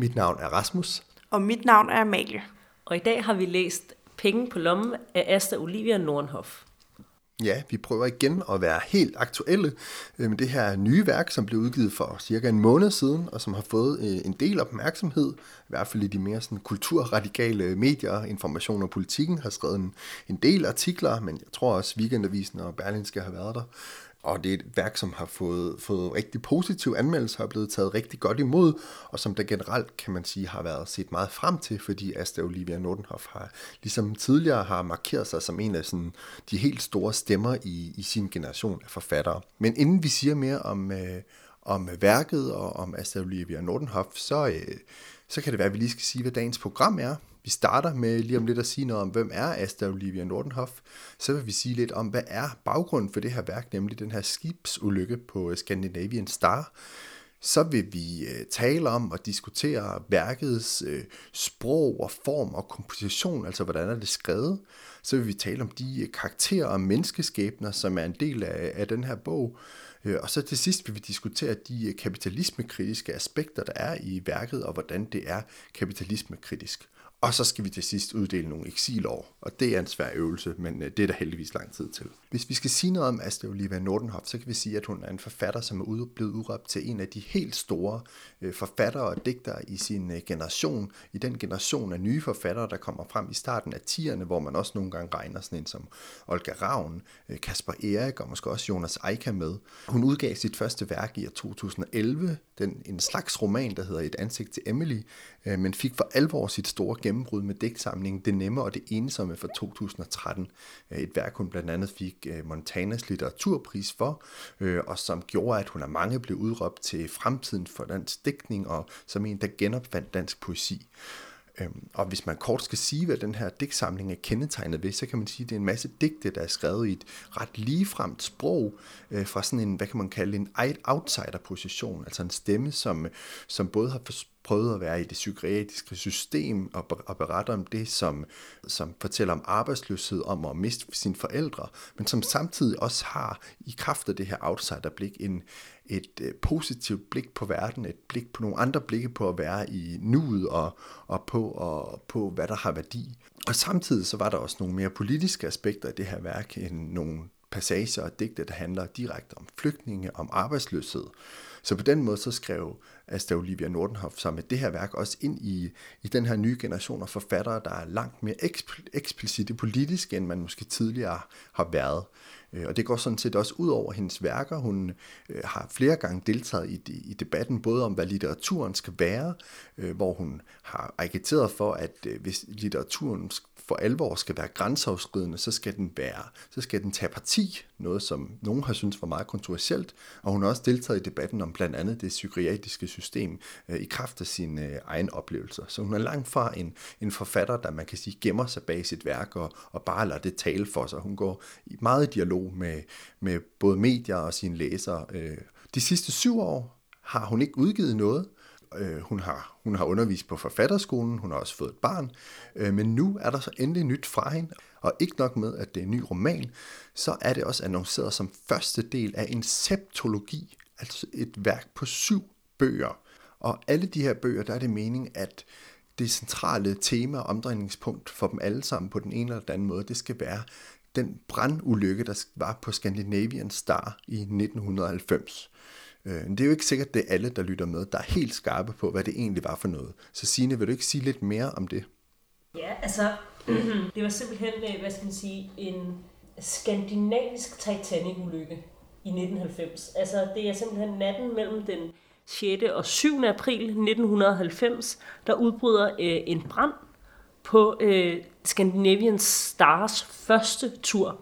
Mit navn er Rasmus. Og mit navn er Amalie. Og i dag har vi læst Penge på lommen af Asta Olivia Nordenhoff. Ja, vi prøver igen at være helt aktuelle øh, med det her nye værk, som blev udgivet for cirka en måned siden, og som har fået øh, en del opmærksomhed, i hvert fald i de mere sådan, kulturradikale medier, information og politikken har skrevet en, en del artikler, men jeg tror også Weekendavisen og Berlinske har været der og det er et værk, som har fået, fået rigtig positive anmeldelser og er blevet taget rigtig godt imod, og som der generelt, kan man sige, har været set meget frem til, fordi Asta Olivia Nordenhoff har, ligesom tidligere har markeret sig som en af sådan, de helt store stemmer i, i sin generation af forfattere. Men inden vi siger mere om, øh, om værket og om Asta Olivia Nordenhoff, så, øh, så kan det være, at vi lige skal sige, hvad dagens program er. Vi starter med lige om lidt at sige noget om, hvem er Asta Olivia Nordenhoff. Så vil vi sige lidt om, hvad er baggrunden for det her værk, nemlig den her skibsulykke på Scandinavian Star. Så vil vi øh, tale om og diskutere værkets øh, sprog og form og komposition, altså hvordan er det skrevet. Så vil vi tale om de øh, karakterer og menneskeskæbner, som er en del af, af den her bog. Og så til sidst vil vi diskutere de kapitalismekritiske aspekter, der er i værket, og hvordan det er kapitalismekritisk. Og så skal vi til sidst uddele nogle eksilår, og det er en svær øvelse, men øh, det er der heldigvis lang tid til. Hvis vi skal sige noget om Astrid Olivia Nordenhoff, så kan vi sige, at hun er en forfatter, som er blevet udråbt til en af de helt store øh, forfattere og digtere i sin øh, generation. I den generation af nye forfattere, der kommer frem i starten af 10'erne, hvor man også nogle gange regner sådan en som Olga Ravn, Kasper Erik og måske også Jonas Eika med. Hun udgav sit første værk i 2011, den, en slags roman, der hedder Et ansigt til Emily, Øh, men fik for alvor sit store gennembrud med digtsamlingen Det Nemme og det Ensomme fra 2013. Øh, et værk, hun blandt andet fik øh, Montanas litteraturpris for, øh, og som gjorde, at hun af mange blev udråbt til fremtiden for dansk digtning, og som en, der genopfandt dansk poesi. Øhm, og hvis man kort skal sige, hvad den her digtsamling er kendetegnet ved, så kan man sige, at det er en masse digte, der er skrevet i et ret ligefremt sprog, øh, fra sådan en, hvad kan man kalde en outsider-position, altså en stemme, som, som både har prøvet at være i det psykiatriske system og, og berette om det, som, som fortæller om arbejdsløshed, om at miste sine forældre, men som samtidig også har i kraft af det her outsiderblik en, et øh, positivt blik på verden, et blik på nogle andre blikke på at være i nuet og, og på, og, på, hvad der har værdi. Og samtidig så var der også nogle mere politiske aspekter i det her værk, end nogle passager og digte, der handler direkte om flygtninge, om arbejdsløshed. Så på den måde så skrev Asta Olivia Nordenhoff sig med det her værk også ind i, i den her nye generation af forfattere, der er langt mere ekspl- eksplicite politisk, end man måske tidligere har været. Øh, og det går sådan set også ud over hendes værker. Hun øh, har flere gange deltaget i, i debatten, både om hvad litteraturen skal være, øh, hvor hun har agiteret for, at øh, hvis litteraturen for alvor skal være grænseoverskridende, så skal den være, så skal den tage parti, noget som nogen har syntes var meget kontroversielt, og hun har også deltaget i debatten om blandt andet det psykiatriske system øh, i kraft af sine øh, egne oplevelser. Så hun er langt fra en, en forfatter, der man kan sige gemmer sig bag sit værk og, og bare lader det tale for sig. Hun går i meget i dialog med, med både medier og sine læsere. Øh, de sidste syv år har hun ikke udgivet noget, øh, hun, har, hun har undervist på forfatterskolen, hun har også fået et barn, øh, men nu er der så endelig nyt fra hende, og ikke nok med, at det er en ny roman, så er det også annonceret som første del af en septologi, altså et værk på syv bøger. Og alle de her bøger, der er det meningen, at det centrale tema og omdrejningspunkt for dem alle sammen på den ene eller den anden måde, det skal være den brandulykke, der var på Scandinavian Star i 1990. Øh, det er jo ikke sikkert, det er alle, der lytter med, der er helt skarpe på, hvad det egentlig var for noget. Så Signe, vil du ikke sige lidt mere om det? Ja, altså, det var simpelthen, øh, hvad skal man sige, en skandinavisk Titanic-ulykke i 1990. Altså, det er simpelthen natten mellem den 6. og 7. april 1990, der udbryder øh, en brand på øh, Scandinavian Stars første tur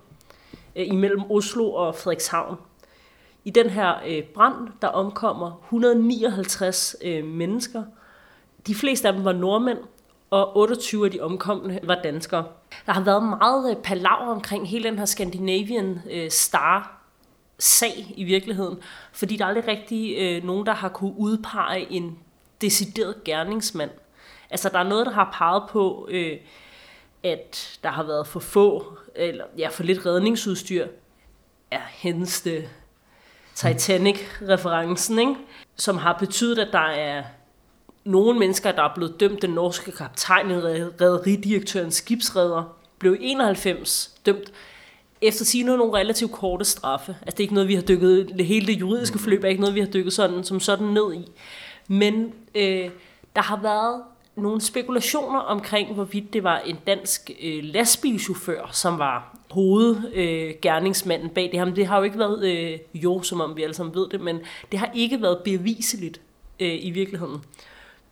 øh, imellem Oslo og Frederikshavn. I den her øh, brand, der omkommer 159 øh, mennesker. De fleste af dem var nordmænd, og 28 af de omkomne var danskere. Der har været meget øh, palaver omkring hele den her Scandinavian øh, Star sag i virkeligheden, fordi der er aldrig rigtig øh, nogen, der har kunne udpege en decideret gerningsmand. Altså der er noget, der har peget på, øh, at der har været for få, eller ja, for lidt redningsudstyr, er hendes øh, Titanic-referencen, ikke? som har betydet, at der er nogle mennesker, der er blevet dømt. Den norske kaptajn, rederidirektøren, skibsredder, blev 91 dømt efter at nogle relativt korte straffe. Altså det er ikke noget, vi har dykket, det hele det juridiske forløb er ikke noget, vi har dykket sådan, som sådan ned i. Men øh, der har været nogle spekulationer omkring, hvorvidt det var en dansk øh, lastbilchauffør, som var hovedgerningsmanden øh, bag det her. Men det har jo ikke været øh, jo, som om vi alle sammen ved det, men det har ikke været beviseligt øh, i virkeligheden.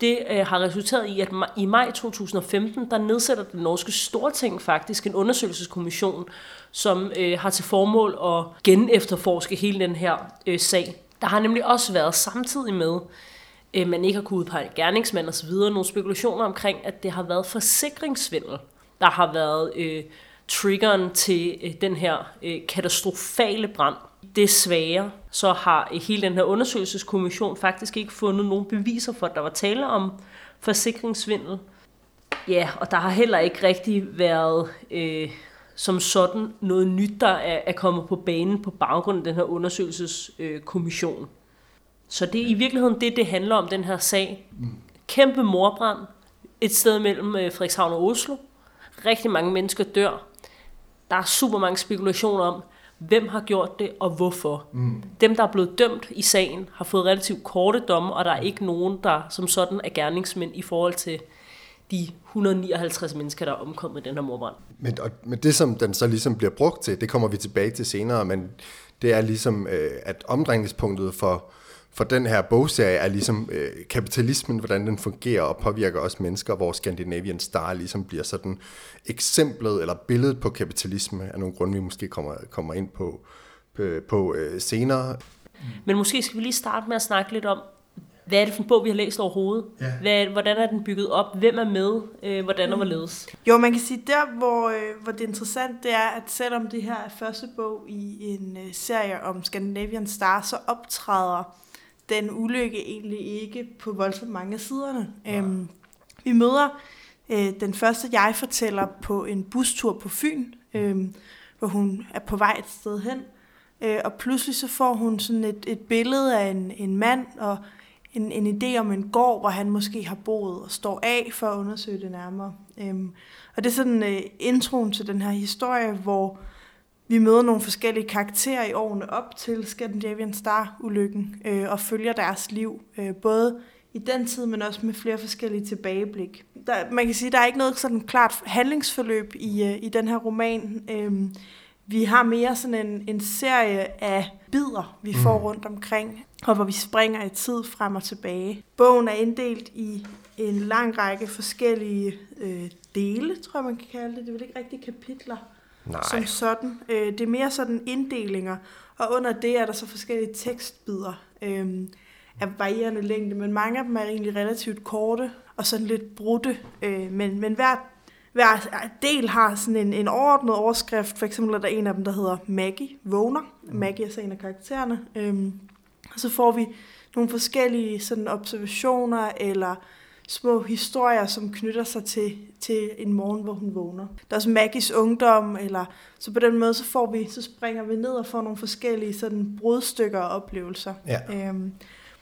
Det øh, har resulteret i, at i maj 2015, der nedsætter den norske storting faktisk en undersøgelseskommission, som øh, har til formål at genefterforske hele den her øh, sag. Der har nemlig også været samtidig med, øh, man ikke har kunnet udpege gerningsmand osv., nogle spekulationer omkring, at det har været forsikringssvindel, der har været øh, triggeren til øh, den her øh, katastrofale brand. Desværre så har øh, hele den her undersøgelseskommission faktisk ikke fundet nogen beviser for, at der var tale om forsikringssvindel. Ja, og der har heller ikke rigtig været øh, som sådan noget nyt, der er, er kommet på banen på baggrund af den her undersøgelseskommission. Øh, så det er i virkeligheden det, det handler om, den her sag. Kæmpe morbrand et sted mellem øh, Frederikshavn og Oslo. Rigtig mange mennesker dør. Der er super mange spekulationer om, hvem har gjort det og hvorfor. Mm. Dem, der er blevet dømt i sagen, har fået relativt korte domme, og der er ikke nogen, der som sådan er gerningsmænd i forhold til de 159 mennesker, der er omkommet i den her morbrand. Men, og, men det, som den så ligesom bliver brugt til, det kommer vi tilbage til senere, men det er ligesom, øh, at omdrejningspunktet for for den her bogserie er ligesom øh, kapitalismen, hvordan den fungerer og påvirker os mennesker, hvor Scandinavian Star ligesom bliver sådan eksemplet eller billedet på kapitalisme af nogle grunde, vi måske kommer, kommer ind på, på, på øh, senere. Men måske skal vi lige starte med at snakke lidt om, hvad er det for en bog, vi har læst overhovedet? Ja. Hvad, hvordan er den bygget op? Hvem er med? Øh, hvordan og hvorledes? Jo, man kan sige, der hvor, øh, hvor det er interessant, det er, at selvom det her er første bog i en øh, serie om Scandinavian Star, så optræder den ulykke egentlig ikke på voldsomt mange af siderne. Ja. Øhm, vi møder øh, den første jeg-fortæller på en bustur på Fyn, øh, hvor hun er på vej et sted hen, øh, og pludselig så får hun sådan et, et billede af en, en mand og en, en idé om en gård, hvor han måske har boet og står af for at undersøge det nærmere. Øhm, og det er sådan øh, introen til den her historie, hvor vi møder nogle forskellige karakterer i årene op til Scandinavian Star-ulykken øh, og følger deres liv, øh, både i den tid, men også med flere forskellige tilbageblik. Der, man kan sige, at der er ikke noget sådan klart handlingsforløb i, øh, i den her roman. Øh, vi har mere sådan en, en serie af bidder, vi får mm. rundt omkring, og hvor vi springer i tid frem og tilbage. Bogen er inddelt i en lang række forskellige øh, dele, tror jeg man kan kalde det. Det er vel ikke rigtig kapitler. Nej. som sådan. Øh, det er mere sådan inddelinger, og under det er der så forskellige tekstbider øh, af varierende længde, men mange af dem er egentlig relativt korte og sådan lidt brudte, øh, men, men hver, hver del har sådan en, en overordnet overskrift. For eksempel er der en af dem, der hedder Maggie vågner. Mm. Maggie er så en af karaktererne. Øh, og så får vi nogle forskellige sådan observationer eller små historier, som knytter sig til, til en morgen, hvor hun vågner. Der er også Maggies ungdom, eller så på den måde, så får vi, så springer vi ned og får nogle forskellige sådan brudstykker og oplevelser ja. øhm,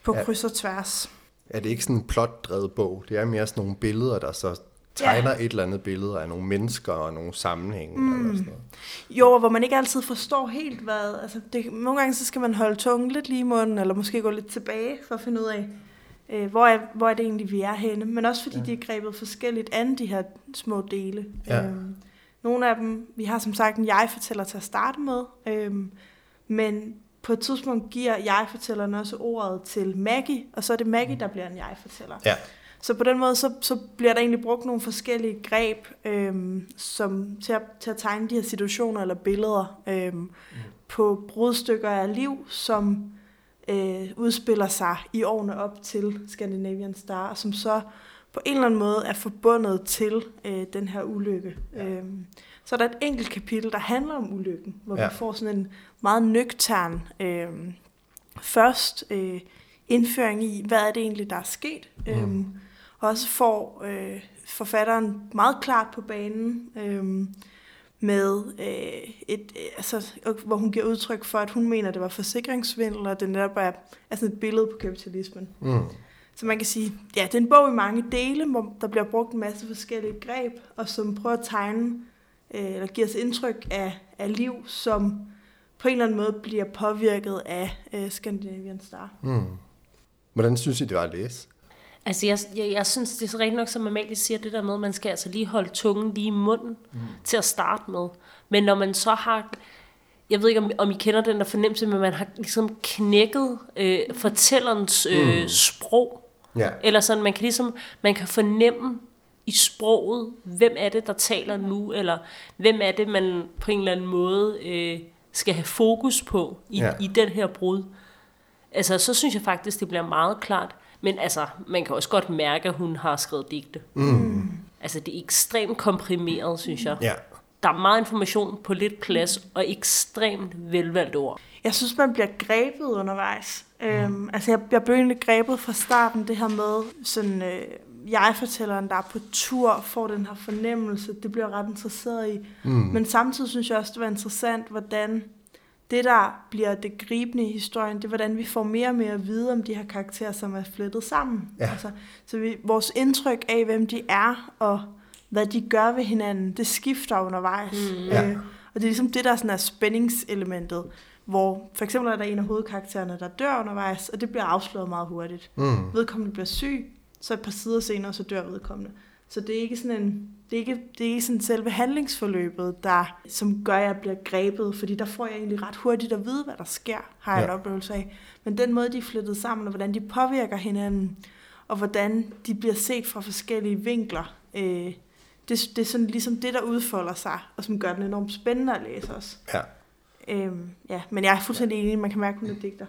på ja. kryds og tværs. Er det ikke sådan en plotdrevet bog? Det er mere sådan nogle billeder, der så tegner ja. et eller andet billede af nogle mennesker og nogle sammenhænge. Mm. Eller sådan noget. Jo, hvor man ikke altid forstår helt, hvad... Altså det, nogle gange så skal man holde tungen lidt lige i munden, eller måske gå lidt tilbage for at finde ud af, øh, hvor, er, hvor er det egentlig, vi er henne. Men også fordi ja. de er grebet forskelligt an, de her små dele. Ja. Øhm, nogle af dem, vi har som sagt en jeg-fortæller til at starte med, øhm, men på et tidspunkt giver jeg-fortælleren også ordet til Maggie, og så er det Maggie, der bliver en jeg-fortæller. Ja. Så på den måde, så, så bliver der egentlig brugt nogle forskellige greb øhm, som, til, at, til at tegne de her situationer eller billeder øhm, mm. på brudstykker af liv, som øh, udspiller sig i årene op til Scandinavian Star, som så på en eller anden måde er forbundet til øh, den her ulykke. Ja. Øhm, så er der et enkelt kapitel, der handler om ulykken, hvor ja. vi får sådan en meget nøgtern øh, først øh, indføring i, hvad er det egentlig, der er sket. Mm. Øhm, og også får øh, forfatteren meget klart på banen øh, med øh, et, øh, altså, hvor hun giver udtryk for, at hun mener, at det var forsikringsvindel, og det netop er, er sådan et billede på kapitalismen. Mm. Så man kan sige, ja, det er en bog i mange dele, hvor der bliver brugt en masse forskellige greb, og som prøver at tegne, øh, eller giver os indtryk af, af liv, som på en eller anden måde bliver påvirket af øh, Scandinavian Star. Mm. Hvordan synes I, det var at læse? Altså, jeg, jeg, jeg synes, det er så rigtigt nok, som Amalie siger, det der med, at man skal altså lige holde tungen lige i munden mm. til at starte med. Men når man så har... Jeg ved ikke, om, om I kender den der fornemmelse, men man har ligesom knækket øh, fortællerens øh, mm. sprog. Ja. Eller sådan, man kan ligesom, man kan fornemme i sproget, hvem er det, der taler nu, eller hvem er det, man på en eller anden måde øh, skal have fokus på i, ja. i den her brud. Altså, så synes jeg faktisk, det bliver meget klart. Men altså, man kan også godt mærke, at hun har skrevet digte. Mm. Altså, det er ekstremt komprimeret, synes jeg. Ja. Der er meget information på lidt plads, og ekstremt velvalgt ord. Jeg synes, man bliver grebet undervejs. Mm. Øhm, altså, jeg, jeg blev egentlig grebet fra starten, det her med sådan... Øh, jeg-fortælleren, der er på tur, får den her fornemmelse, det bliver jeg ret interesseret i. Mm. Men samtidig synes jeg også, det var interessant, hvordan det, der bliver det gribende i historien, det er, hvordan vi får mere og mere at vide om de her karakterer, som er flettet sammen. Ja. Altså, så vi, vores indtryk af, hvem de er, og hvad de gør ved hinanden, det skifter undervejs. Mm. Ja. Øh, og det er ligesom det, der sådan er spændingselementet, hvor for eksempel er der en af hovedkaraktererne, der dør undervejs, og det bliver afsløret meget hurtigt. Mm. Vedkommende bliver syg, så et par sider senere, så dør vedkommende. Så det er ikke sådan en, det er ikke, det er ikke sådan selve handlingsforløbet, der, som gør, at jeg bliver grebet, fordi der får jeg egentlig ret hurtigt at vide, hvad der sker, har jeg ja. en oplevelse af. Men den måde, de er flettet sammen, og hvordan de påvirker hinanden, og hvordan de bliver set fra forskellige vinkler, øh, det, det er sådan ligesom det, der udfolder sig, og som gør den enormt spændende at læse også. Ja. Øhm, ja, men jeg er fuldstændig enig, man kan mærke, at hun er digter.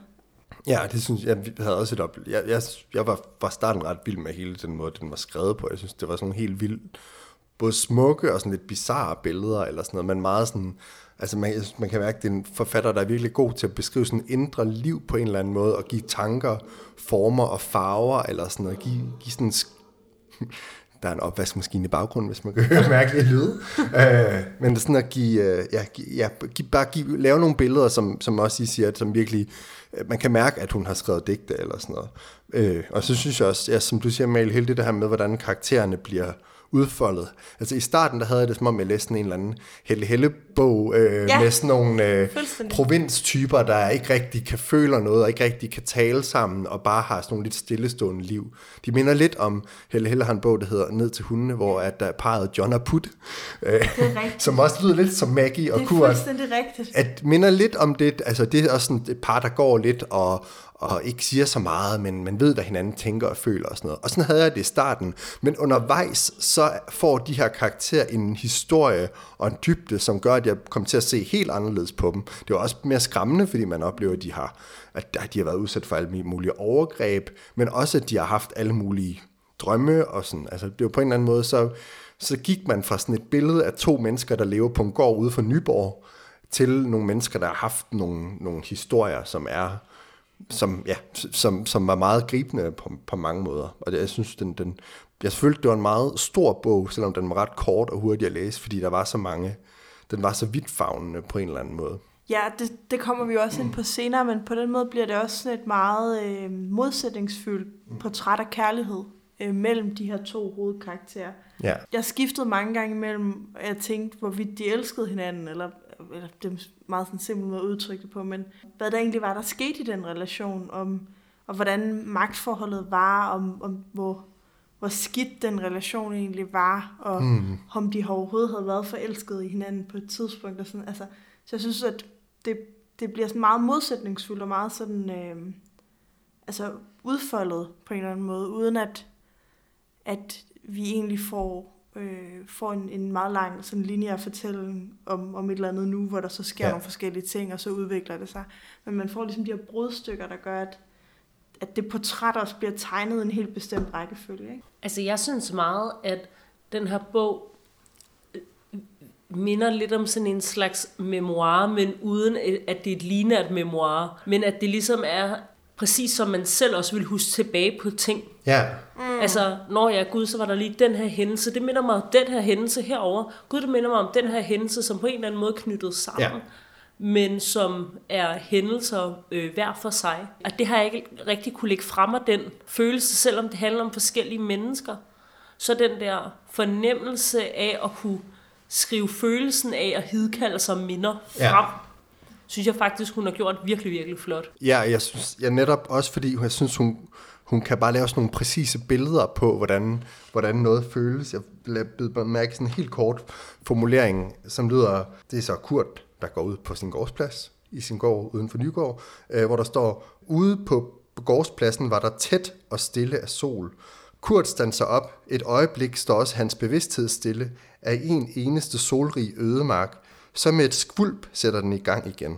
Ja, det synes jeg, jeg havde også et op... Jeg, jeg, jeg var fra starten ret vild med hele den måde, den var skrevet på. Jeg synes, det var sådan helt vildt, både smukke og sådan lidt bizarre billeder, eller sådan noget, men meget sådan... Altså man, man kan mærke, at det er en forfatter, der er virkelig god til at beskrive sådan indre liv på en eller anden måde, og give tanker, former og farver, eller sådan noget, give, give sådan der er en opvaskemaskine i baggrunden, hvis man kan høre mærkelige lyde. øh, men sådan at give, øh, ja, ja, give, bare give, lave nogle billeder, som, som også I siger, som virkelig Øh, man kan mærke, at hun har skrevet digte eller sådan noget. Øh, og så synes jeg også, ja, som du siger, Mal, hele det der her med, hvordan karaktererne bliver udfoldet. Altså i starten, der havde jeg det som om, jeg læste en eller anden Helle Helle bog øh, ja, med sådan nogle øh, provinstyper, der ikke rigtig kan føle noget, og ikke rigtig kan tale sammen, og bare har sådan nogle lidt stillestående liv. De minder lidt om, Helle Helle har en bog, der hedder Ned til hundene, hvor at der er parret John og Put, øh, som også lyder lidt som Maggie og Kurt. Det er fuldstændig rigtigt. At minder lidt om det, altså det er også sådan et par, der går lidt og, og ikke siger så meget, men man ved, hvad hinanden tænker og føler og sådan noget. Og sådan havde jeg det i starten. Men undervejs, så får de her karakterer en historie og en dybde, som gør, at jeg kommer til at se helt anderledes på dem. Det var også mere skræmmende, fordi man oplever, at de har, at de har været udsat for alle mulige overgreb, men også, at de har haft alle mulige drømme og sådan. Altså, det var på en eller anden måde, så, så gik man fra sådan et billede af to mennesker, der lever på en gård ude for Nyborg, til nogle mennesker, der har haft nogle, nogle historier, som er som, ja, som, som var meget gribende på, på mange måder. Og det, jeg synes, den, den, jeg følte, det var en meget stor bog, selvom den var ret kort og hurtig at læse, fordi der var så mange, den var så vidtfavnende på en eller anden måde. Ja, det, det kommer vi jo også ind på senere, men på den måde bliver det også sådan et meget øh, modsætningsfyldt mm. portræt af kærlighed øh, mellem de her to hovedkarakterer. Ja. Jeg skiftede mange gange imellem, at jeg tænkte, hvorvidt de elskede hinanden, eller eller det er meget sådan simpelt måde at udtrykke det på, men hvad der egentlig var, der skete i den relation, om, og hvordan magtforholdet var, om, om hvor, hvor skidt den relation egentlig var, og mm. om de overhovedet havde været forelskede i hinanden på et tidspunkt. Og sådan. Altså, så jeg synes, at det, det bliver sådan meget modsætningsfuldt og meget sådan, øh, altså udfoldet på en eller anden måde, uden at, at vi egentlig får øh, får en, en meget lang sådan lineær fortælling om, om et eller andet nu, hvor der så sker ja. nogle forskellige ting, og så udvikler det sig. Men man får ligesom de her brudstykker, der gør, at, at det portræt også bliver tegnet i en helt bestemt rækkefølge. Ikke? Altså, jeg synes meget, at den her bog øh, minder lidt om sådan en slags memoir, men uden at det ligner et memoir. Men at det ligesom er præcis som man selv også vil huske tilbage på ting. Ja. Mm. Altså, når jeg er Gud, så var der lige den her hændelse. Det minder mig om den her hændelse herover. Gud, det minder mig om den her hændelse, som på en eller anden måde knyttet sammen. Ja. Men som er hændelser øh, hver for sig. At det har jeg ikke rigtig kunne lægge frem af den følelse, selvom det handler om forskellige mennesker. Så den der fornemmelse af at kunne skrive følelsen af at hidkalde sig minder frem. Ja synes jeg faktisk, hun har gjort virkelig, virkelig flot. Ja, jeg synes jeg netop også, fordi jeg synes, hun, hun kan bare lave sådan nogle præcise billeder på, hvordan, hvordan noget føles. Jeg blev mærke sådan en helt kort formulering, som lyder, det er så Kurt, der går ud på sin gårdsplads, i sin gård uden for Nygård, øh, hvor der står, ude på, på gårdspladsen var der tæt og stille af sol. Kurt standser op. Et øjeblik står også hans bevidsthed stille af en eneste solrig ødemark, så med et skvulp sætter den i gang igen.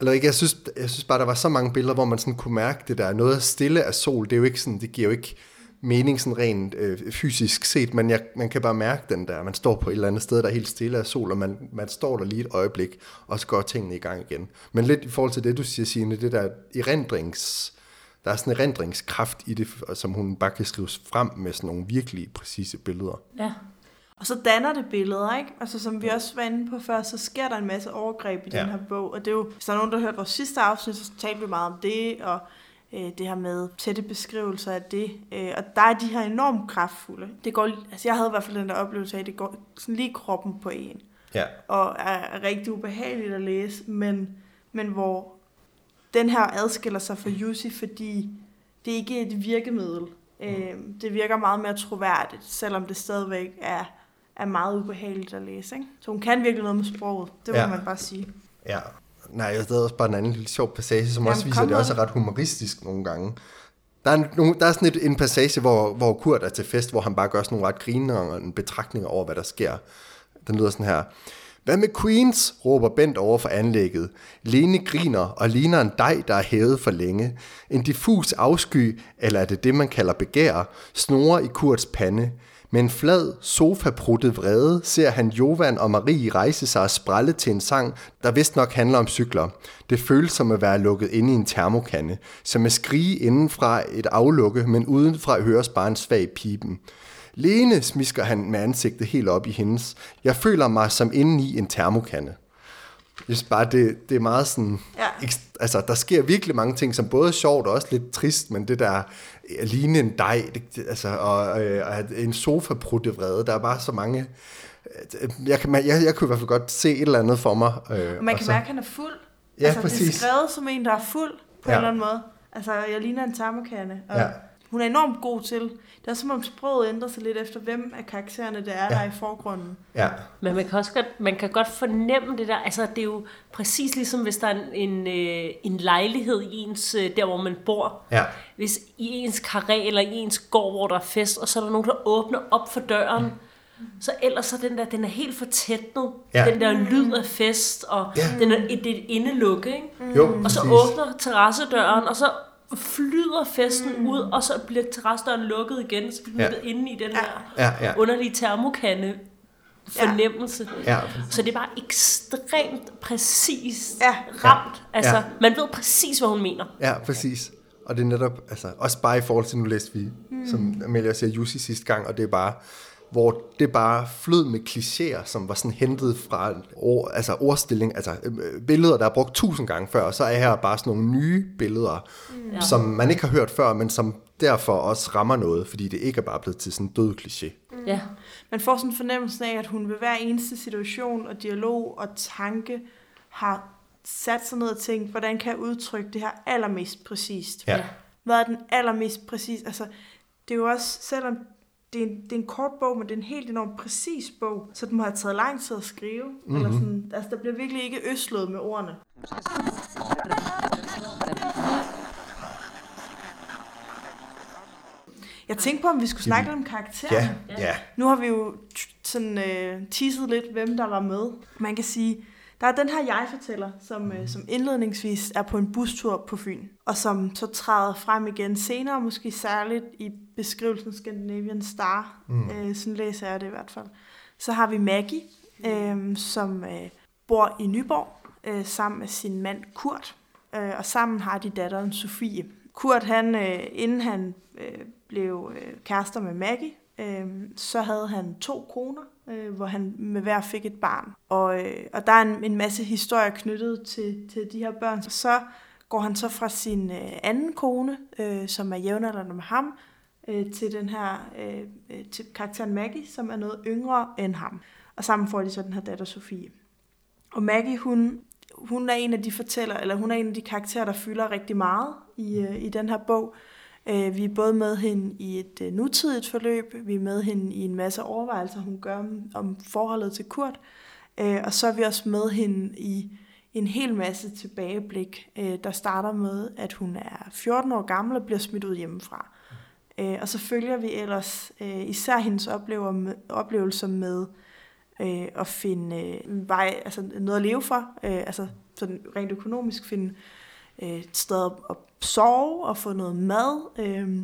Eller ikke, jeg synes, jeg synes bare, der var så mange billeder, hvor man sådan kunne mærke det der. Noget stille af sol, det, er jo ikke sådan, det giver jo ikke mening sådan rent øh, fysisk set, men jeg, man kan bare mærke den der. Man står på et eller andet sted, der er helt stille af sol, og man, man står der lige et øjeblik, og så går tingene i gang igen. Men lidt i forhold til det, du siger, Signe, det der erindrings... Der er sådan en erindringskraft i det, som hun bare kan skrives frem med sådan nogle virkelig præcise billeder. Ja, og så danner det billeder, ikke? Altså som vi også var inde på før, så sker der en masse overgreb i ja. den her bog. Og det er jo, hvis der er nogen, der har hørt vores sidste afsnit, så talte vi meget om det, og øh, det her med tætte beskrivelser af det. Øh, og der er de her enormt kraftfulde. Det går, altså jeg havde i hvert fald den der oplevelse af, at det går sådan lige kroppen på en. Ja. Og er, rigtig ubehageligt at læse, men, men hvor den her adskiller sig fra Jussi, fordi det ikke er et virkemiddel. Mm. Øh, det virker meget mere troværdigt, selvom det stadigvæk er er meget ubehageligt at læse. Ikke? Så hun kan virkelig noget med sproget, det må ja. man bare sige. Ja, nej, jeg havde også bare en anden lille sjov passage, som Jamen, også viser, at det også er ret humoristisk nogle gange. Der er, en, der er sådan et, en passage, hvor, hvor Kurt er til fest, hvor han bare gør sådan nogle ret griner og en betragtning over, hvad der sker. Den lyder sådan her. Hvad med Queens? råber Bent over for anlægget. Lene griner og ligner en dej, der er hævet for længe. En diffus afsky, eller er det det, man kalder begær, snorer i Kurts pande. Med en flad, sofapruttet vrede ser han Jovan og Marie rejse sig og sprælle til en sang, der vist nok handler om cykler. Det føles som at være lukket inde i en termokande, som at skrige indenfra et aflukke, men udenfra høres bare en svag pipen. Lene, smisker han med ansigtet helt op i hendes. Jeg føler mig som inde i en termokande. Jeg synes bare, det, det er meget sådan... Ja. Altså, der sker virkelig mange ting, som både er sjovt og også lidt trist, men det der ligne en dej, det, altså, og, øh, og en sofa vrede, der er bare så mange... Øh, jeg kan, jeg, jeg kunne i hvert fald godt se et eller andet for mig. Øh, man kan så, mærke, at han er fuld. Ja, altså, præcis. det er skrevet som en, der er fuld på ja. en eller anden måde. Altså, jeg ligner en termokande. Og, ja. Hun er enormt god til. Det er som om sproget ændrer sig lidt efter, hvem af karaktererne det er, ja. der er i forgrunden. Ja. Men man kan også godt, man kan godt fornemme det der. Altså, det er jo præcis ligesom, hvis der er en, en, øh, en lejlighed i ens, øh, der hvor man bor. Ja. Hvis i ens karré eller i ens gård, hvor der er fest, og så er der nogen, der åbner op for døren. Mm. Så ellers så den der, den er helt fortætnet. Ja. Den der lyd af fest, og ja. den er, det er et indelukke, ikke? Mm. Jo, og så præcis. åbner terrassedøren, og så flyder festen mm. ud, og så bliver terrasdøren lukket igen, så bliver ja. inde i den her ja, ja. underlige termokande fornemmelse. Ja. Ja. Så det er bare ekstremt præcist ja. ramt. Altså, ja. man ved præcis, hvad hun mener. Ja, præcis. Og det er netop, altså, også bare i forhold til, nu læste vi, mm. som Amelia siger, Jussi sidste gang, og det er bare, hvor det bare flød med klichéer, som var sådan hentet fra ord, altså ordstilling, altså øh, billeder, der er brugt tusind gange før, og så er her bare sådan nogle nye billeder, mm. som man ikke har hørt før, men som derfor også rammer noget, fordi det ikke er bare blevet til sådan en død kliché. Mm. Ja. Man får sådan en fornemmelse af, at hun ved hver eneste situation og dialog og tanke har sat sig ned og tænkt, hvordan kan jeg udtrykke det her allermest præcist? Ja. Hvad er den allermest præcis? Altså, det er jo også, selvom det er, en, det er en kort bog, men det er en helt enormt præcis bog, så den må have taget lang tid at skrive. Mm-hmm. Eller sådan, altså, der bliver virkelig ikke øslået med ordene. Jeg tænkte på, om vi skulle snakke om karakteren. Ja, ja. Nu har vi jo sådan uh, teaset lidt, hvem der var med. Man kan sige, Der er den her jeg-fortæller, som, øh, som indledningsvis er på en bustur på Fyn, og som så træder frem igen senere, måske særligt i beskrivelsen Scandinavian Star. Mm. Øh, sådan læser jeg det i hvert fald. Så har vi Maggie, øh, som øh, bor i Nyborg øh, sammen med sin mand Kurt, øh, og sammen har de datteren Sofie. Kurt, han, øh, inden han øh, blev øh, kærester med Maggie, øh, så havde han to koner, øh, hvor han med hver fik et barn. Og, øh, og der er en, en masse historier knyttet til, til de her børn. Så går han så fra sin øh, anden kone, øh, som er jævnaldrende med ham, øh, til den her øh, øh, til karakteren Maggie, som er noget yngre end ham. Og sammen får de så den her datter Sofie. Og Maggie, hun, hun er en af de fortæller, eller hun er en af de karakterer, der fylder rigtig meget i, øh, i den her bog. Øh, vi er både med hende i et øh, nutidigt forløb, vi er med hende i en masse overvejelser, hun gør om, om forholdet til Kurt, øh, og så er vi også med hende i en hel masse tilbageblik, øh, der starter med, at hun er 14 år gammel og bliver smidt ud hjemmefra. Øh, og så følger vi ellers øh, især hendes oplever med, oplevelser med øh, at finde øh, vej, altså noget at leve for, øh, altså sådan rent økonomisk finde øh, et sted at sove og få noget mad, øh,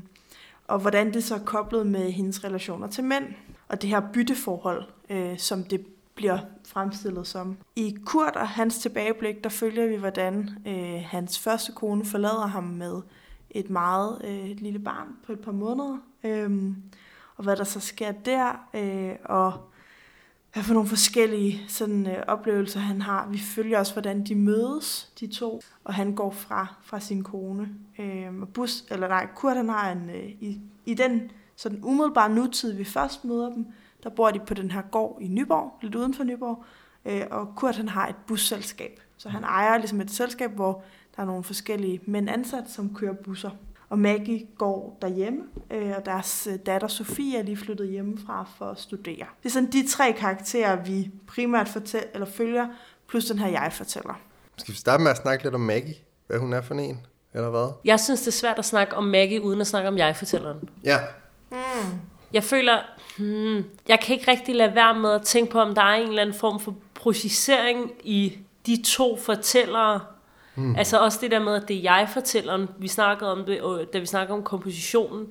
og hvordan det så er koblet med hendes relationer til mænd, og det her bytteforhold, øh, som det bliver fremstillet som. I Kurt og hans tilbageblik, der følger vi, hvordan øh, hans første kone forlader ham med et meget øh, lille barn på et par måneder, øh, og hvad der så sker der, øh, og hvad for nogle forskellige sådan, øh, oplevelser han har. Vi følger også, hvordan de mødes, de to, og han går fra, fra sin kone. Øh, og bus, eller nej, Kurt han har en, øh, i, i den sådan umiddelbare nutid, vi først møder dem, der bor de på den her gård i Nyborg, lidt uden for Nyborg, øh, og Kurt han har et busselskab. Så han ejer ligesom et selskab, hvor der er nogle forskellige mænd ansat, som kører busser. Og Maggie går derhjemme, øh, og deres øh, datter Sofie er lige flyttet hjemmefra for at studere. Det er sådan de tre karakterer, vi primært fortæl, eller følger, plus den her jeg-fortæller. Skal vi starte med at snakke lidt om Maggie? Hvad hun er for en, eller hvad? Jeg synes, det er svært at snakke om Maggie, uden at snakke om jeg-fortælleren. Ja. Mm. Jeg føler, hmm, jeg kan ikke rigtig lade være med at tænke på, om der er en eller anden form for processering i de to fortællere, Mm. Altså også det der med, at det er jeg-fortælleren, vi snakkede om det, da vi snakkede om kompositionen.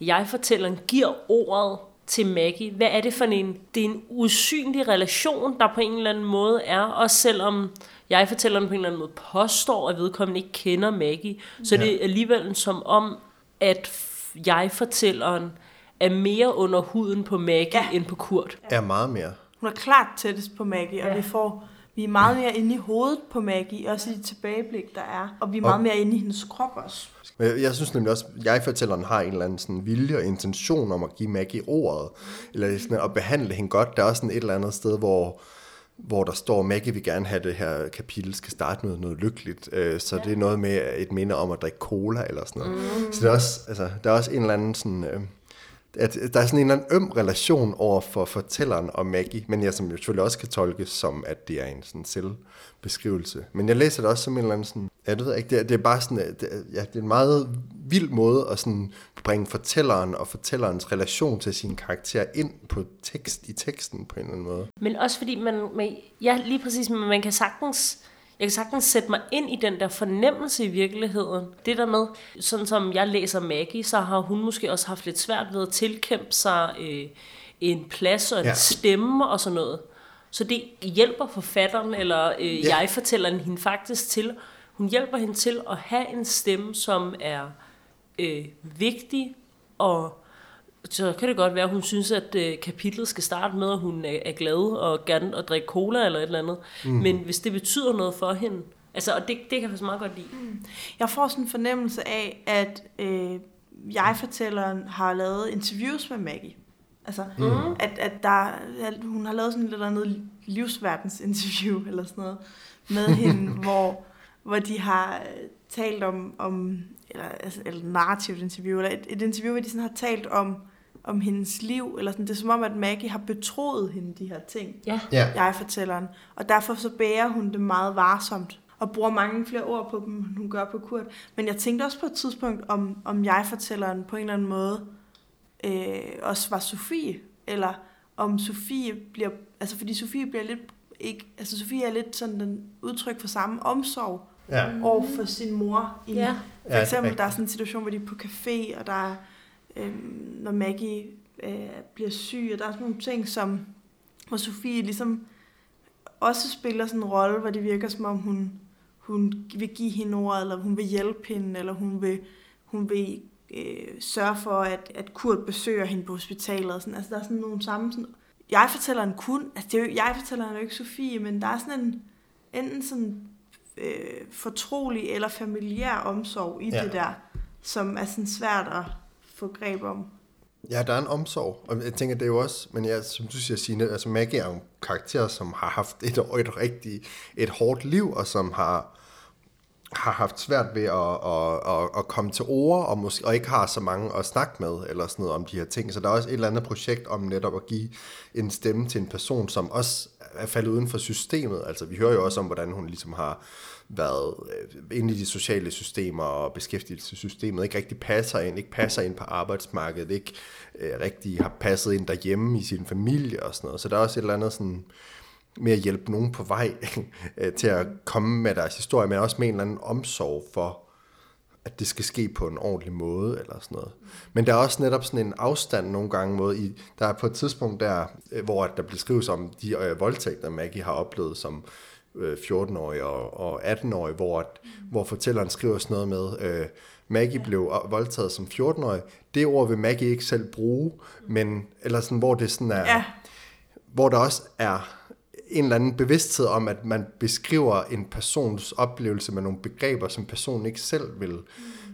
Jeg-fortælleren giver ordet til Maggie. Hvad er det for en? Det er en usynlig relation, der på en eller anden måde er, også selvom jeg-fortælleren på en eller anden måde påstår, at vedkommende ikke kender Maggie, så ja. det er alligevel som om, at jeg-fortælleren er mere under huden på Maggie ja. end på Kurt. Ja. Er meget mere. Hun er klart tættest på Maggie, ja. og vi får vi er meget mere inde i hovedet på Maggie, også i de tilbageblik, der er. Og vi er meget mere inde i hendes krop også. Jeg, jeg synes nemlig også, at jeg-fortælleren har en eller anden sådan vilje og intention om at give Maggie ordet, eller sådan at behandle hende godt. Der er også sådan et eller andet sted, hvor, hvor der står, Maggie vil gerne have det her kapitel skal starte med noget lykkeligt. Øh, så ja. det er noget med et minde om at drikke cola eller sådan noget. Mm. Så det er også, altså, der er også en eller anden sådan... Øh, at der er sådan en eller anden øm relation over for fortælleren og Maggie, men jeg som jo selvfølgelig også kan tolke som, at det er en sådan selvbeskrivelse. Men jeg læser det også som en eller anden sådan, jeg ved ikke, det er, det er bare sådan, det er, ja, det er en meget vild måde at sådan bringe fortælleren og fortællerens relation til sin karakter ind på tekst i teksten på en eller anden måde. Men også fordi man, man ja, lige præcis, man kan sagtens jeg kan sagtens sætte mig ind i den der fornemmelse i virkeligheden. Det der med, sådan som jeg læser Maggie, så har hun måske også haft lidt svært ved at tilkæmpe sig øh, en plads og en ja. stemme og sådan noget. Så det hjælper forfatteren, eller øh, ja. jeg fortæller hende faktisk til. Hun hjælper hende til at have en stemme, som er øh, vigtig og så kan det godt være, at hun synes, at øh, kapitlet skal starte med, at hun er, er glad og gerne at drikke cola eller et eller andet. Mm. Men hvis det betyder noget for hende, altså, og det, det kan jeg faktisk meget godt lide. Mm. Jeg får sådan en fornemmelse af, at øh, jeg-fortælleren har lavet interviews med Maggie. Altså, mm. at, at, der, at hun har lavet sådan et eller andet livsverdensinterview eller sådan noget med hende, hvor, hvor de har øh, talt om, om eller, altså, eller narrativt interview, eller et, et interview, hvor de sådan har talt om, om hendes liv, eller sådan, det er som om, at Maggie har betroet hende de her ting, ja. jeg fortæller hende. Og derfor så bærer hun det meget varsomt, og bruger mange flere ord på dem, end hun gør på Kurt. Men jeg tænkte også på et tidspunkt, om, om jeg fortælleren på en eller anden måde øh, også var Sofie, eller om Sofie bliver, altså fordi Sofie bliver lidt ikke, altså Sofie er lidt sådan den udtryk for samme omsorg Ja. over for sin mor. I, Ja. For Ja, eksempel, rigtigt. der er sådan en situation, hvor de er på café, og der er, øh, når Maggie øh, bliver syg, og der er sådan nogle ting, som, hvor Sofie ligesom også spiller sådan en rolle, hvor det virker som om, hun, hun vil give hende ord, eller hun vil hjælpe hende, eller hun vil, hun vil øh, sørge for, at, at Kurt besøger hende på hospitalet. Og sådan. Altså, der er sådan nogle samme... Sådan, jeg fortæller en kun, altså det er jo, jeg fortæller en jo ikke Sofie, men der er sådan en, enten sådan øh, fortrolig eller familiær omsorg i ja. det der, som er sådan svært at få greb om. Ja, der er en omsorg, og jeg tænker, det er jo også, men jeg, som du siger, Signe, altså Maggie er jo en karakter, som har haft et, et rigtig, et hårdt liv, og som har, har haft svært ved at, at, at, at komme til ord, og, måske, og ikke har så mange at snakke med, eller sådan noget om de her ting. Så der er også et eller andet projekt om netop at give en stemme til en person, som også er faldet uden for systemet. Altså vi hører jo også om, hvordan hun ligesom har været øh, inde i de sociale systemer og beskæftigelsessystemet, ikke rigtig passer ind, ikke passer ind på arbejdsmarkedet, ikke øh, rigtig har passet ind derhjemme i sin familie og sådan noget. Så der er også et eller andet sådan med at hjælpe nogen på vej øh, til at komme med deres historie, men også med en eller anden omsorg for, at det skal ske på en ordentlig måde, eller sådan noget. Men der er også netop sådan en afstand nogle gange mod i, der er på et tidspunkt der, øh, hvor der bliver skrevet om de øh, voldtægter, Maggie har oplevet som øh, 14-årig og, og 18-årig, hvor, hvor fortælleren skriver sådan noget med, øh, Maggie blev voldtaget som 14-årig. Det ord vil Maggie ikke selv bruge, men, eller sådan, hvor det sådan er, Ja, hvor der også er en eller anden bevidsthed om, at man beskriver en persons oplevelse med nogle begreber, som personen ikke selv vil,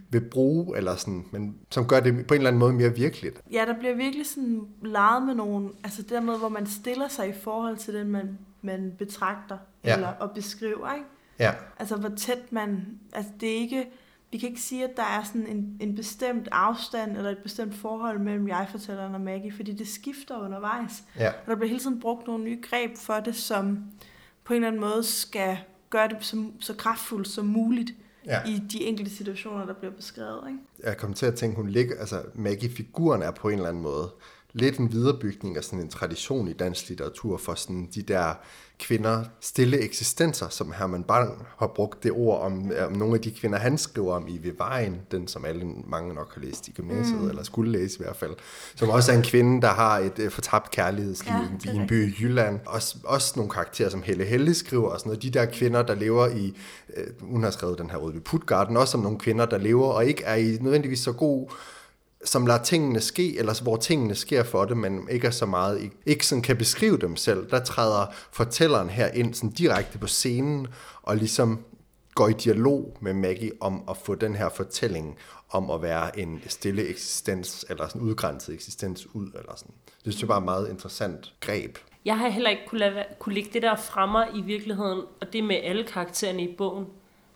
vil bruge, eller sådan, men som gør det på en eller anden måde mere virkeligt. ja, der bliver virkelig sådan leget med nogle, altså det der med, hvor man stiller sig i forhold til den, man, man betragter Ja. eller, og beskriver, ikke? Ja, Altså hvor tæt man, altså det er ikke, vi kan ikke sige, at der er sådan en, en bestemt afstand eller et bestemt forhold mellem jeg-fortælleren og Maggie, fordi det skifter undervejs. ja, Og der bliver hele tiden brugt nogle nye greb for det, som på en eller anden måde skal gøre det så, så kraftfuldt som muligt ja. i de enkelte situationer, der bliver beskrevet. Ikke? Jeg kom til at tænke, hun ligger, altså Maggie-figuren er på en eller anden måde lidt en viderebygning af sådan en tradition i dansk litteratur for sådan de der kvinder stille eksistenser, som Herman Bang har brugt det ord om, om nogle af de kvinder, han skriver om i Ved Vejen, den som alle mange nok har læst i gymnasiet, mm. eller skulle læse i hvert fald, som også er en kvinde, der har et uh, fortabt kærlighedsliv Ja, i en by i Jylland. Også, også nogle karakterer, som Helle Helle skriver, og sådan noget. De der kvinder, der lever i, øh, hun har skrevet den her Rødby Putgarden, også om nogle kvinder, der lever og ikke er i nødvendigvis så god som lader tingene ske, eller hvor tingene sker for det, men ikke er så meget, ikke, sådan kan beskrive dem selv. Der træder fortælleren her ind sådan direkte på scenen, og ligesom går i dialog med Maggie om at få den her fortælling om at være en stille eksistens, eller sådan udgrænset eksistens ud, eller sådan. Det synes jeg bare er meget interessant greb. Jeg har heller ikke kunne, lade, kunne lægge det der fremme i virkeligheden, og det med alle karaktererne i bogen,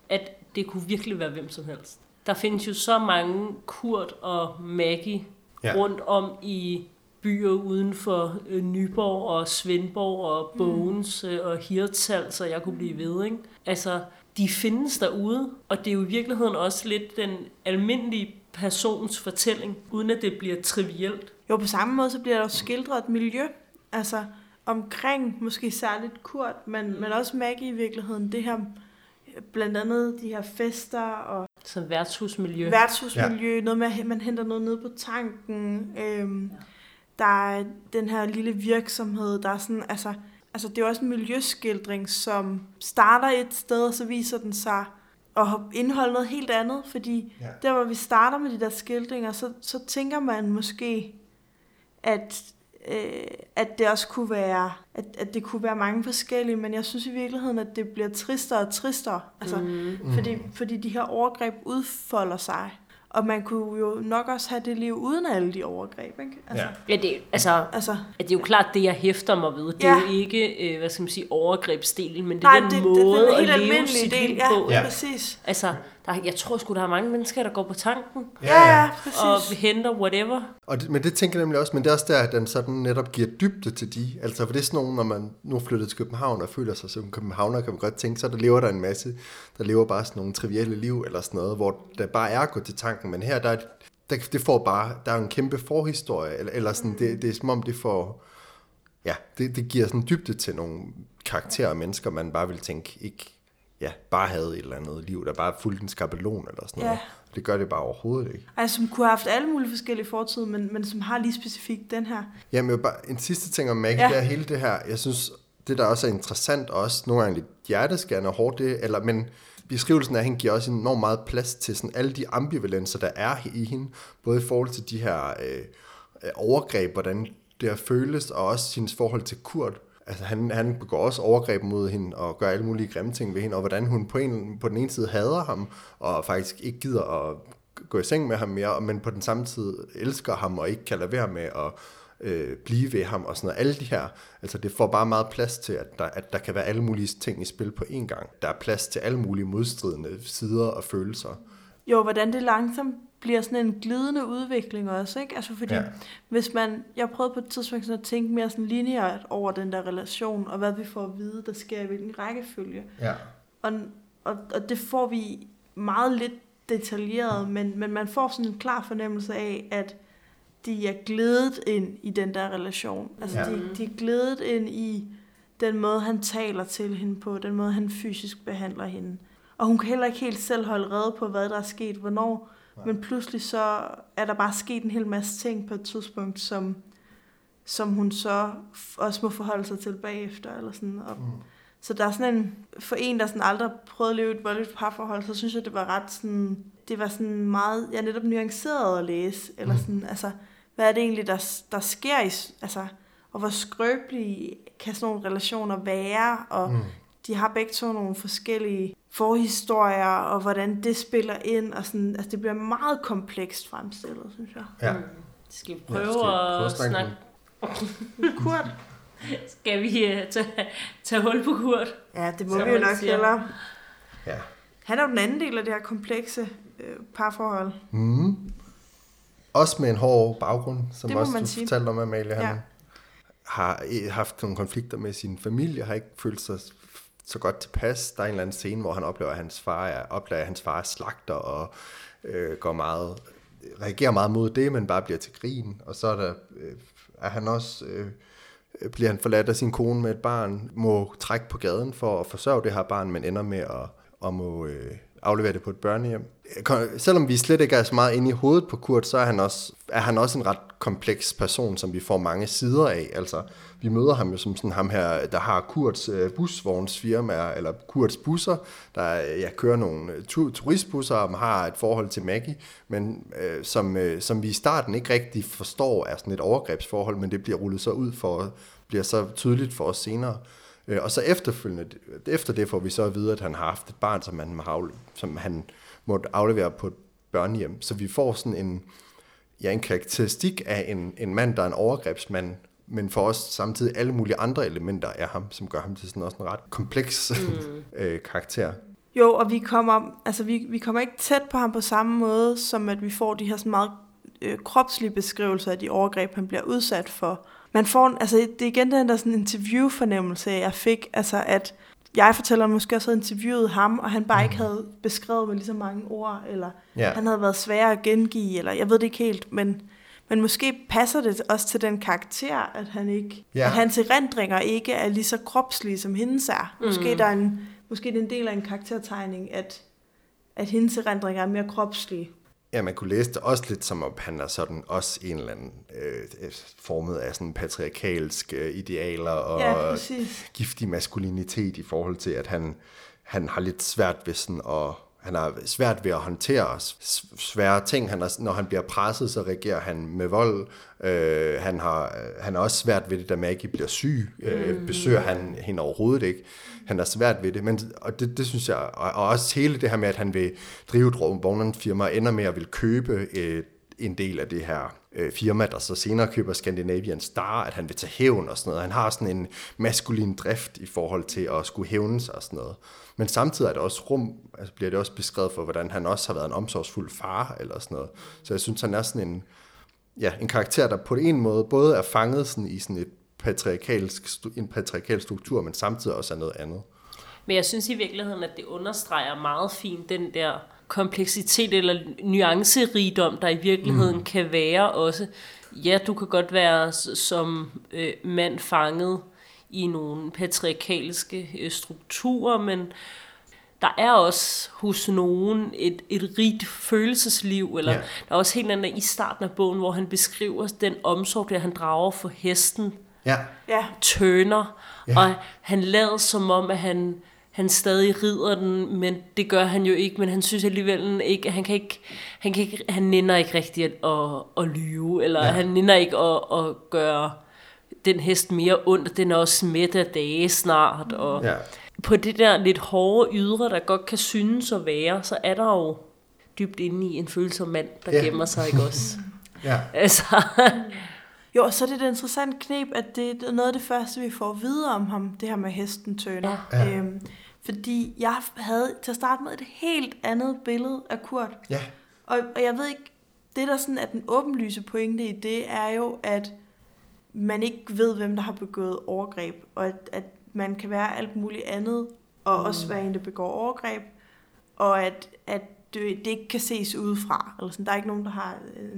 at det kunne virkelig være hvem som helst. Der findes jo så mange Kurt og Maggie Ja. rundt om i byer uden for øh, Nyborg og Svendborg og Bogens øh, og Hirtshals, så jeg kunne blive ved. Ikke? Altså, de findes derude, og det er jo i virkeligheden også lidt den almindelige persons fortælling, uden at det bliver trivielt. Jo, på samme måde så bliver der jo skildret et miljø, altså omkring måske særligt Kurt, men, mm. men også Maggie i virkeligheden. Det her, blandt andet de her fester og Så værtshusmiljø. værtshusmiljø, ja. noget med, at man henter noget ned på tanken. Øhm, der er den her lille virksomhed, der er sådan, altså, altså det er jo også en miljøskildring, som starter et sted, og så viser den sig at indeholde noget helt andet, fordi Ja. ja. der hvor vi starter med de der skildringer, så, så tænker man måske, at, øh, at det også kunne være, at, at det kunne være mange forskellige, men jeg synes i virkeligheden, at det bliver tristere og tristere, altså, Mm. fordi, fordi de her overgreb udfolder sig. Og man kunne jo nok også have det liv uden alle de overgreb, ikke? Altså, Ja, det, altså, altså at det er jo klart det, jeg hæfter mig ved. Det Ja. er jo ikke, øh, hvad skal man sige, overgrebsdelen, men det nej, er den det, måde det, det er en at helt leve almindelig sit del. liv Ja, på. ja, Ja. præcis. Altså, der, jeg tror sgu, der er mange mennesker, der går på tanken Ja, ja, præcis. og henter whatever. Og det, men det tænker jeg nemlig også, men det er også der, at den sådan netop giver dybde til de. Altså, for det er sådan nogle, når man nu er flyttet til København og føler sig som københavner, kan man godt tænke, så der lever der en masse, der lever bare sådan nogle trivielle liv eller sådan noget, hvor der bare er gået til tanken. Men her, der, er- der, det får bare, der er en kæmpe forhistorie, eller, eller sådan, det, det er som om det får, ja, det, det giver sådan dybde til nogle karakterer og mennesker, man bare vil tænke ikke ja, bare havde et eller andet liv, der bare fulgte en skabelon eller sådan Ja. noget. Det gør det bare overhovedet ikke. Altså, som kunne have haft alle mulige forskellige fortider, men, men som har lige specifikt den her. Jamen, jeg bare, en sidste ting om Maggie, Ja. det er hele det her, jeg synes, det der også er interessant, og også nogle gange lidt hjerteskærende og hårdt, det, eller, men beskrivelsen af hende giver også enormt meget plads til sådan alle de ambivalenser, der er i hende, både i forhold til de her øh, øh, overgreb, hvordan det her føles, og også hendes forhold til Kurt. Altså, han, han begår også overgreb mod hende, og gør alle mulige grimme ting ved hende, og hvordan hun på, en, på den ene side hader ham, og faktisk ikke gider at gå i seng med ham mere, men på den samme tid elsker ham, og ikke kan lade være med at øh, blive ved ham, og sådan noget. Alle de her, altså det får bare meget plads til, at der, at der kan være alle mulige ting i spil på én gang. Der er plads til alle mulige modstridende sider og følelser. Jo, hvordan det langsomt bliver sådan en glidende udvikling også, ikke? Altså fordi, ja. Hvis man, jeg prøvede på et tidspunkt sådan at tænke mere sådan lineært over den der relation, og hvad vi får at vide, der sker i hvilken rækkefølge. Ja. Og, og, og det får vi meget lidt detaljeret, men, men man får sådan en klar fornemmelse af, at de er glædet ind i den der relation. Altså Ja. de, de er glædet ind i den måde, han taler til hende på, den måde, han fysisk behandler hende. Og hun kan heller ikke helt selv holde rede på, hvad der er sket, hvornår. Nej. Men pludselig så er der bare sket en hel masse ting på et tidspunkt, som, som hun så også må forholde sig til bagefter. Eller sådan. Og, Mm. så der er sådan en, for en, der sådan aldrig prøvet at leve et voldeligt parforhold, så synes jeg, det var ret sådan, det var sådan meget, ja, netop nuanceret at læse. Eller Mm. sådan, altså, hvad er det egentlig, der, der sker i, altså, og hvor skrøbelige kan sådan nogle relationer være, og Mm. De har begge to nogle forskellige forhistorier, og hvordan det spiller ind, og sådan, altså det bliver meget komplekst fremstillet, synes jeg. Ja. Mm. Skal vi Ja, prøve skal vi prøve at at snakke? Kurt? Skal vi uh, tage, tage hul på Kurt? Ja, det må Som vi jo nok hellere. Ja. Han er jo den anden del af det her komplekse øh, parforhold. Mm. Også med en hård baggrund, som Det også man du sige. fortalte om, Amalie. Han Ja. har eh, haft nogle konflikter med sin familie, har ikke følt sig så godt tilpas. Der er en eller anden scene, hvor han oplever, at hans far er, oplever, at hans far er slagter og øh, går meget, reagerer meget mod det, men bare bliver til grin. Og så er, der, øh, er han også... Øh, bliver han forladt af sin kone med et barn, må trække på gaden for at forsørge det her barn, men ender med at, at må øh, aflevere det på et børnehjem. Selvom vi slet ikke er så meget inde i hovedet på Kurt, så er han også, er han også en ret kompleks person, som vi får mange sider af. Altså, vi møder ham jo som sådan ham her, der har Kurts øh, busvognsfirma, eller Kurts busser, der øh, ja, kører nogle øh, tu- turistbusser, og har et forhold til Maggie, men øh, som, øh, som vi i starten ikke rigtig forstår er sådan et overgrebsforhold, men det bliver rullet så ud for, bliver så tydeligt for os senere. Øh, Og så efterfølgende, efter det får vi så at vide, at han har haft et barn, som han, må som han måtte aflevere på et børnehjem. Så vi får sådan en, ja, en karakteristik af en, en mand, der er en overgrebsmand, men for os samtidig alle mulige andre elementer af ham, som gør ham til sådan også en ret kompleks mm. øh, karakter. Jo, og vi kommer, altså vi, vi kommer ikke tæt på ham på samme måde, som at vi får de her sådan meget øh, kropslige beskrivelser af de overgreb, han bliver udsat for. Man får, en- altså det er igen den der sådan interviewfornemmelse, jeg fik, altså at jeg fortæller måske også havde interviewet ham, og han bare ikke havde beskrevet med lige så mange ord, eller Ja. han havde været svær at gengive, eller jeg ved det ikke helt, men, men måske passer det også til den karakter, at han ikke, Ja. at hans erindringer ikke er lige så kropslige, som hendes er. Måske, Mm. der er en, måske det er en del af en karaktertegning, at, at hendes erindringer er mere kropslige. Ja, man kunne læse det også lidt som om, han er sådan også en eller anden øh, formet af sådan patriarkalsk øh, idealer og Ja, præcis. giftig maskulinitet i forhold til, at han, han har lidt svært ved sådan at han har svært ved at håndtere s- svære ting. Han er, når han bliver presset, så reagerer han med vold. Øh, han, har, han har også svært ved det, da Maggie bliver syg. Øh, besøger han hende overhovedet ikke. Han har svært ved det. Men, og det, det synes jeg, og, og også hele det her med, at han vil drive et vognmandsfirma, ender med at vil købe øh, en del af det her øh, firma, der så senere køber Scandinavian Star, at han vil tage hævn og sådan noget. Han har sådan en maskulin drift i forhold til at skulle hævne sig og sådan noget. Men samtidig er det også rum, altså bliver det også beskrevet for, hvordan han også har været en omsorgsfuld far eller sådan noget. Så jeg synes, han er sådan en, ja, en karakter, der på en måde både er fanget sådan i sådan et patriarkalsk, en patriarkal struktur, men samtidig også er noget andet. Men jeg synes i virkeligheden, at det understreger meget fint den der kompleksitet eller nuancerigdom, der i virkeligheden mm. kan være også. Ja, du kan godt være som øh, mand fanget i nogle patriarkalske øh, strukturer, men der er også hos nogen et, et rigt følelsesliv, eller ja. der er også helt andet i starten af bogen, hvor han beskriver den omsorg, der han drager for hesten, Ja. Ja, tøner, ja. og han lader som om, at han, han stadig rider den, men det gør han jo ikke, men han synes alligevel ikke, han kan ikke, han, kan ikke, han nænder ikke rigtigt at, at, at lyve, eller Ja. han nænder ikke at, at gøre den hest mere ondt, den er også mæt af dage snart, og Ja. på det der lidt hårde ydre, der godt kan synes at være, så er der jo dybt inde i en følsom mand, der ja. gemmer sig, ikke også? Ja. altså, Jo, og så er det et interessant knep, at det er noget af det første, vi får at vide om ham, det her med hesten tøner. Ja. Øhm, fordi jeg havde til at starte med et helt andet billede af Kurt. Ja. Og, og jeg ved ikke, det der sådan er den åbenlyse pointe i det, er jo, at man ikke ved, hvem der har begået overgreb, og at, at man kan være alt muligt andet, og mm. også være en, der begår overgreb, og at, at det, det ikke kan ses udefra. Eller sådan. Der er ikke nogen, der har øh,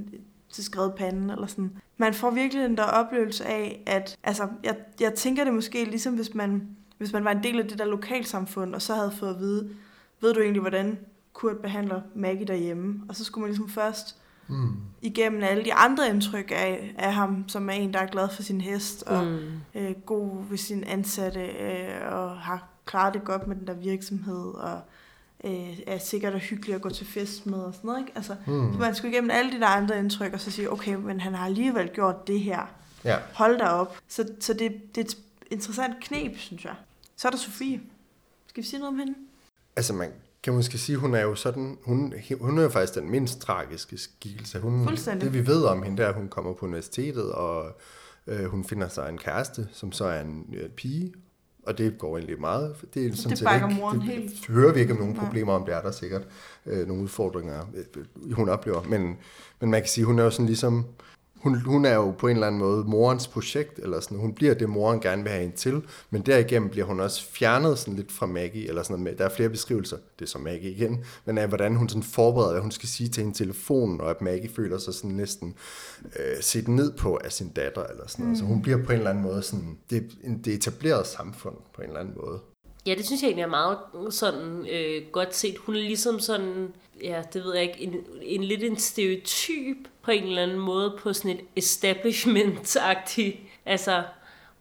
til skrevet panden, eller sådan. Man får virkelig den der oplevelse af, at altså, jeg, jeg tænker det måske ligesom, hvis man, hvis man var en del af det der lokalsamfund, og så havde fået at vide, ved du egentlig, hvordan Kurt behandler Maggie derhjemme? Og så skulle man ligesom først Mm. igennem alle de andre indtryk af, af ham, som er en, der er glad for sin hest, og mm. øh, god ved sin ansatte, øh, og har klaret det godt med den der virksomhed, og øh, er sikkert og hyggelig at gå til fest med, og sådan noget, ikke? Altså, Mm. så man skulle igennem alle de der andre indtryk, og så sige, okay, men han har alligevel gjort det her. Ja. Hold da op. Så, så det, det er et interessant knep, synes jeg. Så er der Sofie. Skal vi sige noget om hende? Altså man kan måske sige, hun er jo sådan, hun, hun er jo faktisk den mindst tragiske skikkelse. Hun. Det vi ved om hende, der hun kommer på universitetet, og øh, hun finder sig en kæreste, som så er en øh, pige, og det går egentlig meget. Det, er sådan Det set bakker ikke, moren det, helt. hører vi ikke om nogle Nej. problemer, om det er der sikkert øh, nogle udfordringer, øh, hun oplever. Men, men man kan sige, hun er jo sådan ligesom, hun, hun er jo på en eller anden måde morens projekt, eller sådan, hun bliver det, moren gerne vil have hende til, men derigennem bliver hun også fjernet sådan lidt fra Maggie, eller sådan noget. Der er flere beskrivelser, det er så Maggie igen, men af hvordan hun sådan forbereder, hvad hun skal sige til hende telefonen, og at Maggie føler sig sådan næsten øh, set ned på af sin datter, eller sådan noget. Så hun bliver på en eller anden måde sådan, det, en- det etablerede samfund på en eller anden måde. Ja, det synes jeg egentlig er meget mm, sådan øh, godt set. Hun er ligesom sådan, ja, det ved jeg ikke, en, en lidt en stereotyp på en eller anden måde på sådan et establishment-agtigt. Altså,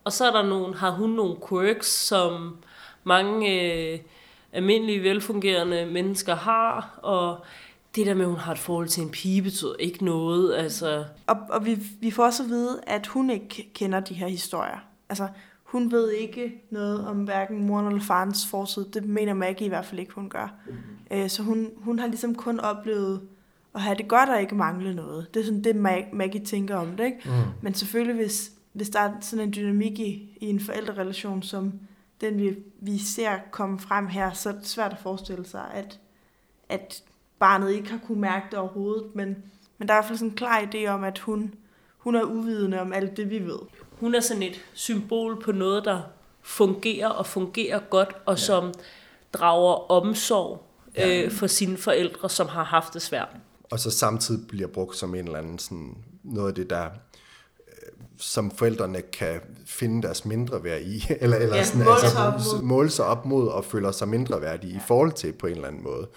og så er der nogle, har hun nogle quirks, som mange øh, almindelige, velfungerende mennesker har, og det der med, at hun har et forhold til en pige, betyder ikke noget. Altså, Og, og vi, vi får også at vide, at hun ikke kender de her historier. Altså, hun ved ikke noget om hverken moren eller farens fortid. Det mener Maggie i hvert fald ikke, hun gør. Øh, så hun, hun har ligesom kun oplevet at have det godt og ikke mangle noget. Det er sådan det, Mag- Maggie tænker om det. Ikke? Mm. Men selvfølgelig, hvis, hvis der er sådan en dynamik i, i en forældrerelation, som den vi, vi ser komme frem her, så er det svært at forestille sig, at, at barnet ikke har kunne mærke det overhovedet. Men, men der er i hvert fald sådan en klar idé om, at hun, hun er uvidende om alt det, vi ved. Hun er sådan et symbol på noget, der fungerer og fungerer godt, og ja. som drager omsorg Ja. øh, for sine forældre, som har haft det svært. og så samtidig bliver brugt som en eller anden sådan, noget af det, der øh, som forældrene kan finde deres mindre værd i, eller, eller Ja, sådan, måle sig altså, op mod. måle sig op mod og føler sig mindre værdige ja. i forhold til på en eller anden måde,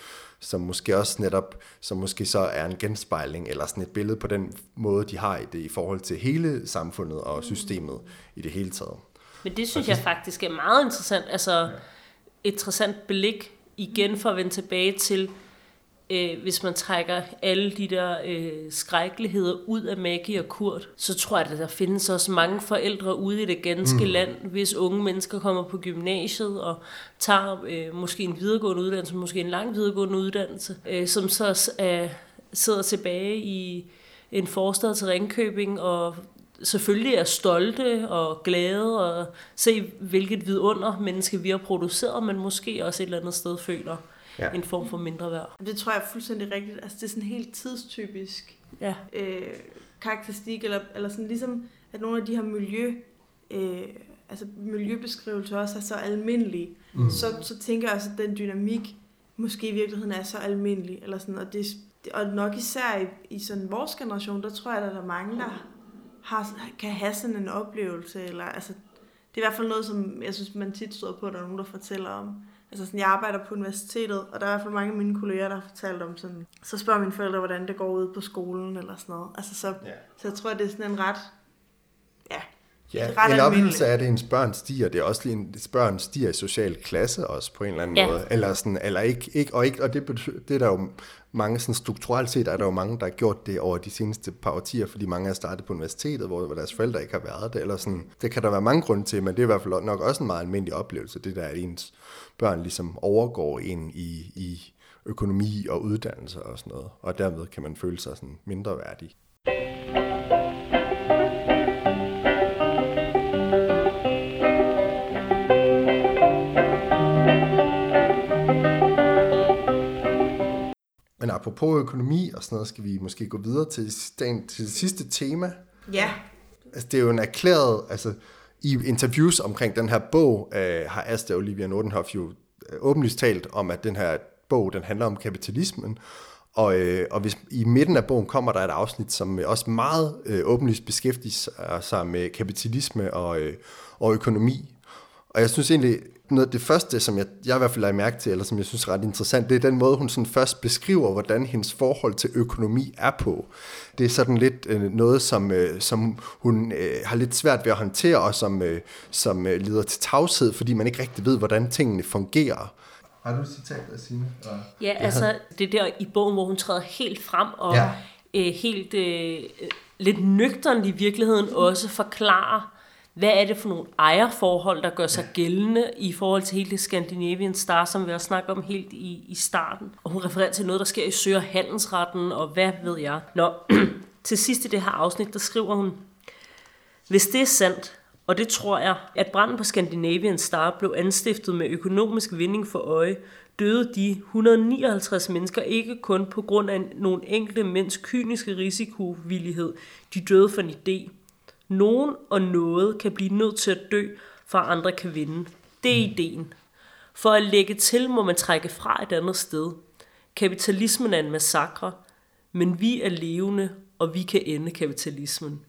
som måske også netop, som måske så er en genspejling, eller sådan et billede på den måde, de har i det i forhold til hele samfundet og systemet i det hele taget. Men det synes jeg faktisk er meget interessant. Altså, et interessant blik igen for at vende tilbage til, øh, hvis man trækker alle de der øh, skrækkeligheder ud af Maggie og Kurt, så tror jeg, at der findes også mange forældre ude i det ganske mm. land, hvis unge mennesker kommer på gymnasiet og tager øh, måske en videregående uddannelse, måske en lang videregående uddannelse, øh, som så øh, sidder tilbage i en forstad til Ringkøbing og selvfølgelig er stolte og glade og se, hvilket vidunder menneske vi har produceret, men måske også et eller andet sted føler Ja. en form for mindre værd. Det tror jeg er fuldstændig rigtigt. Altså, det er sådan helt tidstypisk Ja. øh, karakteristik, eller, eller sådan ligesom, at nogle af de her miljø, øh, altså miljøbeskrivelser også er så almindelige, mm. så, så tænker jeg også, at den dynamik måske i virkeligheden er så almindelig. Eller sådan, og, det, og nok især i, i sådan vores generation, der tror jeg, at der er mange, der har, kan have sådan en oplevelse. Eller, altså, det er i hvert fald noget, som jeg synes, man tit stod på, at der er nogen, der fortæller om. Altså sådan, jeg arbejder på universitetet, og der er i hvert fald mange af mine kolleger, der har fortalt om sådan, så spørger mine forældre, hvordan det går ud på skolen, eller sådan noget. Altså så, ja. så jeg tror, det er sådan en ret, ja, Ja, ret en oplevelse af det, ens børn stiger. Det er også lige en børn stiger i social klasse også på en eller anden Ja. måde. Eller sådan, eller ikke, ikke, og, ikke, og det, betyder, det er der jo mange, sådan strukturelt set er der jo mange, der har gjort det over de seneste par årtier, fordi mange er startet på universitetet, hvor, hvor deres forældre ikke har været det. Eller sådan. Det kan der være mange grunde til, men det er i hvert fald nok også en meget almindelig oplevelse, det der, at ens børn ligesom overgår ind i, i økonomi og uddannelse og sådan noget. Og dermed kan man føle sig sådan mindre værdig. Men apropos økonomi og sådan noget, skal vi måske gå videre til, den, til det sidste tema. Ja, Altså, det er jo en erklæret, altså i interviews omkring den her bog, øh, har Asta Olivia Nordenhoff jo øh, åbenlyst talt om, at den her bog, den handler om kapitalismen. Og, øh, og hvis, i midten af bogen kommer der et afsnit, som også meget øh, åbenlyst beskæftiger sig med kapitalisme og, øh, og økonomi. Og jeg synes egentlig, noget af det første, som jeg, jeg i hvert fald har mærke til, eller som jeg synes er ret interessant, det er den måde, hun sådan først beskriver, hvordan hendes forhold til økonomi er på. Det er sådan lidt øh, noget, som, øh, som hun øh, har lidt svært ved at håndtere, og som, øh, som øh, leder til tavshed, fordi man ikke rigtig ved, hvordan tingene fungerer. Har du et citat af Signe? Ja, altså det der i bogen, hvor hun træder helt frem og Ja. øh, helt øh, lidt nøgternt i virkeligheden også forklarer, hvad er det for nogle ejerforhold, der gør sig gældende i forhold til hele det Scandinavian Star, som vi også snakker om helt i, i starten. Og hun refererer til noget, der sker i Sø- og Handelsretten, og hvad ved jeg. Nå, til sidst i det her afsnit, der skriver hun, hvis det er sandt, og det tror jeg, at branden på Scandinavian Star blev anstiftet med økonomisk vinding for øje, døde de 159 mennesker ikke kun på grund af nogle enkelte mænds kyniske risikovillighed. De døde for en idé. Nogen og noget kan blive nødt til at dø, for at andre kan vinde. Det er ideen. For at lægge til, må man trække fra et andet sted. Kapitalismen er en massakre, men vi er levende, og vi kan ende kapitalismen.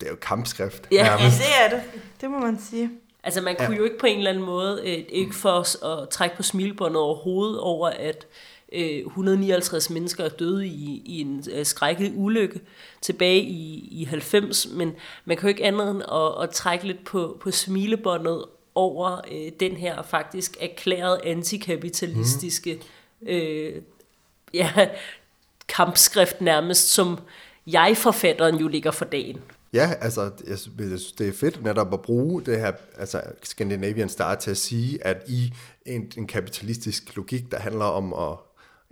Det er jo kampskrift. Ja. ja, det er det. Det må man sige. Altså man kunne ja. jo ikke på en eller anden måde, øh, ikke for os at trække på smilbåndet overhovedet over, at øh, 159 mennesker er døde i, i en øh, skrækket ulykke tilbage i, i 90, men man kan jo ikke andet end at, at trække lidt på, på smilebåndet over øh, den her faktisk erklæret antikapitalistiske øh, ja, kampskrift nærmest, som jeg-forfatteren jo ligger for dagen. Ja, altså, jeg synes, det er fedt netop at bruge det her, altså Scandinavian Star til at sige, at i en, en kapitalistisk logik, der handler om at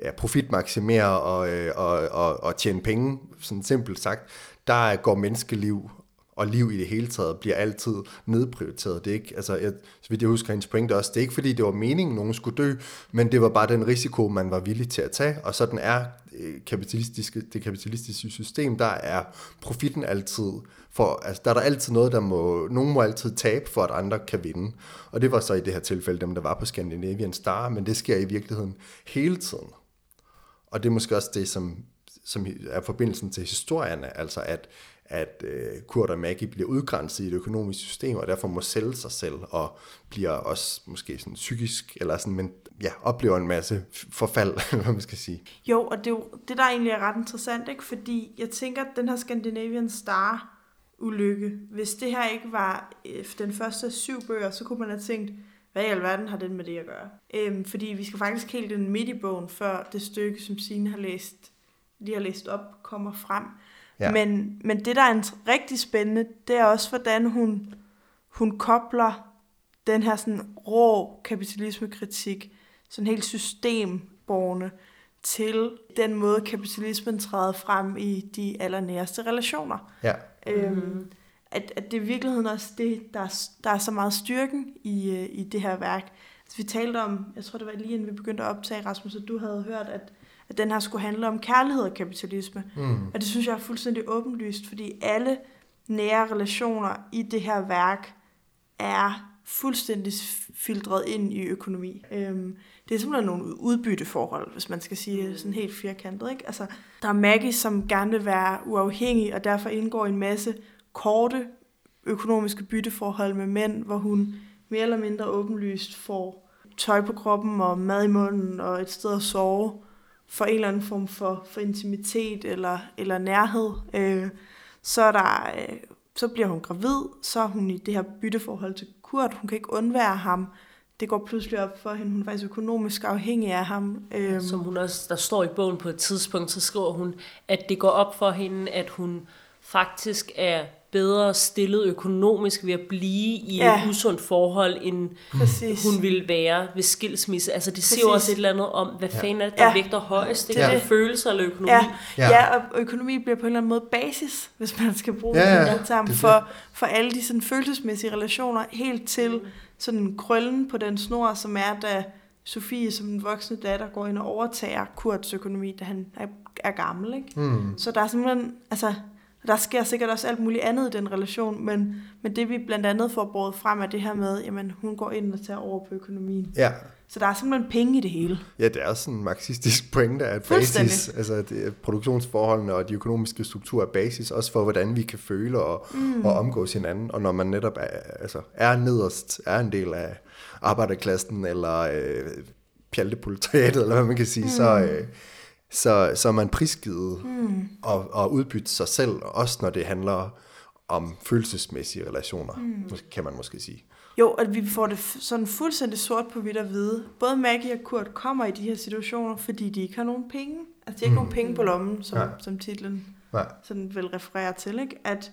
ja, profitmaksimere og, øh, og, og, og tjene penge, sådan simpelt sagt, der går menneskeliv og liv i det hele taget bliver altid nedprioriteret. Det er ikke, altså, jeg, så vidt jeg husker hendes pointe også, det er ikke fordi, det var meningen, at nogen skulle dø, men det var bare den risiko, man var villig til at tage, og sådan er øh, kapitalistiske, det kapitalistiske system, der er profitten altid, for, altså, der er der altid noget, der må, nogen må altid tabe, for at andre kan vinde. Og det var så i det her tilfælde dem, der var på Scandinavian Star, men det sker i virkeligheden hele tiden. Og det er måske også det, som, som er forbindelsen til historierne, altså at, at øh, Kurt og Maggie bliver udgrænset i et økonomisk system, og derfor må sælge sig selv, og bliver også måske sådan psykisk, eller sådan, men ja, oplever en masse forfald, hvad man skal sige. Jo, og det er jo det, der egentlig er ret interessant, ikke? fordi jeg tænker, at den her Scandinavian Star ulykke, hvis det her ikke var øh, den første syv bøger, så kunne man have tænkt, hvad i alverden har den med det at gøre? Øhm, fordi vi skal faktisk helt den midt i bogen, før det stykke, som Signe har læst, lige har læst op, kommer frem. Ja. Men, men det, der er en rigtig spændende, det er også, hvordan hun, hun kobler den her sådan rå kapitalismekritik, sådan helt systemborgende, til den måde, kapitalismen træder frem i de allernæreste relationer. Ja. Øhm, at, at det er i virkeligheden også det, der er, der er så meget styrken i, øh, i det her værk. Altså, vi talte om, jeg tror det var lige inden vi begyndte at optage, Rasmus, at du havde hørt, at, at den her skulle handle om kærlighed og kapitalisme. Mm. Og det synes jeg er fuldstændig åbenlyst, fordi alle nære relationer i det her værk er fuldstændig filtreret ind i økonomi. Øhm, det er simpelthen nogle udbytteforhold, hvis man skal sige det sådan helt firkantet. Ikke? Altså, der er Maggie, som gerne vil være uafhængig, og derfor indgår en masse korte økonomiske bytteforhold med mænd, hvor hun mere eller mindre åbenlyst får tøj på kroppen og mad i munden og et sted at sove for en eller anden form for, for intimitet eller, eller nærhed. Øh, så, er der, øh, så bliver hun gravid, så er hun i det her bytteforhold til Kurt. Hun kan ikke undvære ham. Det går pludselig op for hende. Hun er faktisk økonomisk afhængig af ham. Øh, Som hun også, der står i bogen på et tidspunkt, så skriver hun, at det går op for hende, at hun faktisk er bedre stillet økonomisk ved at blive i ja. et usundt forhold, end Præcis. hun ville være ved skilsmisse. Altså det siger også et eller andet om, hvad ja. fanden er det, der ja. vægter højst? Det, ja. det følelser eller økonomi? Ja. Ja. ja, og økonomi bliver på en eller anden måde basis, hvis man skal bruge ja, ja. den term, for, for alle de sådan følelsesmæssige relationer, helt til sådan krøllen på den snor, som er, da Sofie som en voksne datter går ind og overtager Kurts økonomi, da han er, er gammel. Ikke? Mm. Så der er simpelthen, altså der sker sikkert også alt muligt andet i den relation, men, men det vi blandt andet får båret frem er det her med, jamen hun går ind og tager over på økonomien. Ja. Så der er simpelthen penge i det hele. Ja, det er sådan en marxistisk pointe, at basis, altså det, produktionsforholdene og de økonomiske strukturer er basis, også for hvordan vi kan føle og, mm. og omgås hinanden. Og når man netop er, altså, er nederst, er en del af arbejderklassen, eller øh, pjalteproletariatet, eller hvad man kan sige, mm. så... Øh, så, så er man prisgivet mm. og, og udbytte sig selv, også når det handler om følelsesmæssige relationer, mm. kan man måske sige. Jo, at vi får det sådan fuldstændig sort på hvidt at vide. Både Maggie og Kurt kommer i de her situationer, fordi de ikke har nogen penge. Altså, de har ikke mm. nogen penge på lommen, som, ja. som titlen Nej. sådan vil referere til. Ikke? At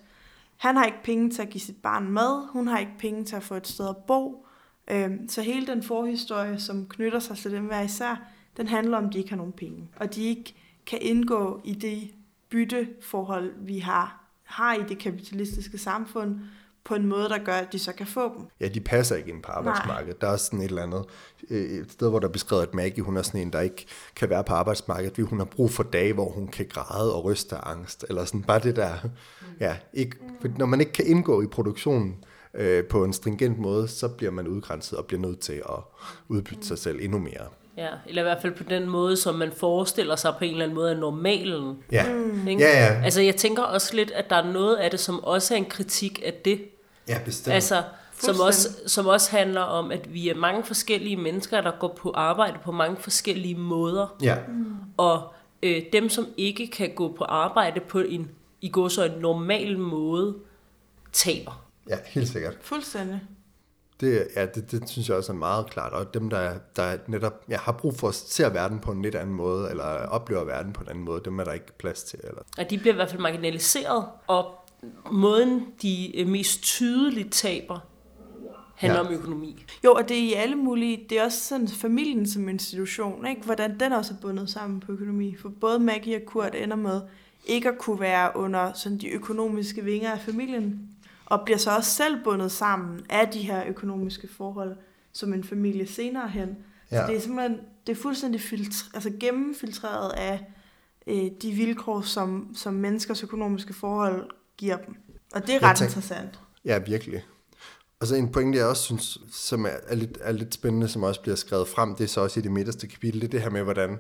han har ikke penge til at give sit barn mad, hun har ikke penge til at få et sted at bo. Øhm, så hele den forhistorie, som knytter sig til dem hver især, den handler om, at de ikke har nogen penge, og de ikke kan indgå i det bytteforhold, vi har, har i det kapitalistiske samfund, på en måde, der gør, at de så kan få dem. Ja, de passer ikke ind på arbejdsmarkedet. Nej. Der er sådan et eller andet øh, et sted, hvor der er beskrevet, at Maggie, hun er sådan en, der ikke kan være på arbejdsmarkedet, hun har brug for dage, hvor hun kan græde og ryste af angst, eller sådan bare det der, ja, ikke, når man ikke kan indgå i produktionen øh, på en stringent måde, så bliver man udgrænset og bliver nødt til at udbytte sig selv endnu mere. Ja, eller i hvert fald på den måde, som man forestiller sig på en eller anden måde af normalen. Ja. Mm. ja, ja. Altså jeg tænker også lidt, at der er noget af det, som også er en kritik af det. Ja, bestemt. Altså, som også, som også handler om, at vi er mange forskellige mennesker, der går på arbejde på mange forskellige måder. Ja. Mm. Og øh, dem, som ikke kan gå på arbejde på en, i går så en normal måde, taber. Ja, helt sikkert. Fuldstændig. Det, ja, det, det synes jeg også er meget klart. Og dem, der, der netop ja, har brug for at se verden på en lidt anden måde, eller oplever verden på en anden måde, dem er der ikke plads til. Eller. Og de bliver i hvert fald marginaliseret, og måden, de mest tydeligt taber, handler ja. om økonomi. Jo, og det er i alle mulige, det er også sådan familien som institution, ikke? hvordan den også er bundet sammen på økonomi. For både Maggie og Kurt ender med ikke at kunne være under sådan de økonomiske vinger af familien, og bliver så også selv bundet sammen af de her økonomiske forhold som en familie senere hen. Ja. Så det er simpelthen det er fuldstændig filtre, altså gennemfiltreret af øh, de vilkår, som, som menneskers økonomiske forhold giver dem. Og det er ret tænker, interessant. Ja, virkelig. Og så en pointe, jeg også synes, som er, er, lidt, er lidt spændende, som også bliver skrevet frem, det er så også i det midterste kapitel, det er det her med, hvordan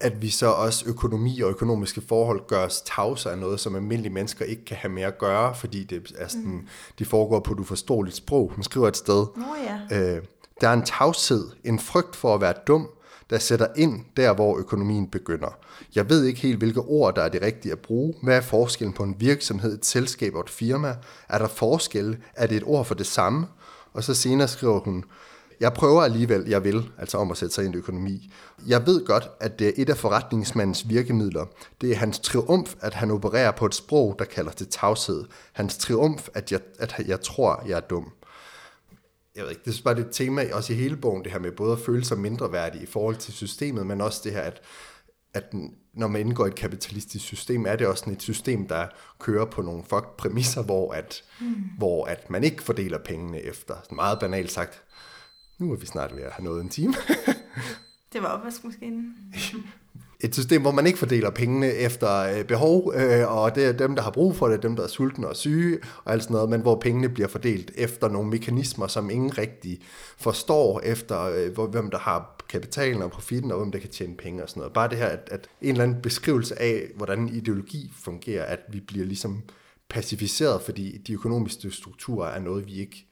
at vi så også økonomi og økonomiske forhold gør os tavse af noget, som almindelige mennesker ikke kan have med at gøre, fordi det er sådan, mm. de foregår på et uforståeligt sprog. Hun skriver et sted, oh, ja. øh, der er en tavshed, en frygt for at være dum, der sætter ind der, hvor økonomien begynder. Jeg ved ikke helt, hvilke ord, der er det rigtige at bruge. Hvad er forskellen på en virksomhed, et selskab og et firma? Er der forskel? Er det et ord for det samme? Og så senere skriver hun, jeg prøver alligevel, jeg vil, altså om at sætte sig ind i økonomi. Jeg ved godt, at det er et af forretningsmandens virkemidler. Det er hans triumf, at han opererer på et sprog, der kalder til tavshed. Hans triumf, at jeg, at jeg tror, jeg er dum. Jeg ved ikke, det er bare det tema også i hele bogen, det her med både at føle sig mindre værdig i forhold til systemet, men også det her, at, at når man indgår i et kapitalistisk system, er det også sådan et system, der kører på nogle fuck præmisser, hvor, at, mm. hvor at man ikke fordeler pengene efter, meget banalt sagt, nu er vi snart ved at have nået en time. det var opvaskemaskinen. et system, hvor man ikke fordeler pengene efter øh, behov, øh, og det er dem, der har brug for det, dem, der er sultne og syge, og alt sådan noget, men hvor pengene bliver fordelt efter nogle mekanismer, som ingen rigtig forstår efter, øh, hvem der har kapitalen og profitten, og hvem der kan tjene penge og sådan noget. Bare det her, at, at en eller anden beskrivelse af, hvordan ideologi fungerer, at vi bliver ligesom pacificeret, fordi de økonomiske strukturer er noget, vi ikke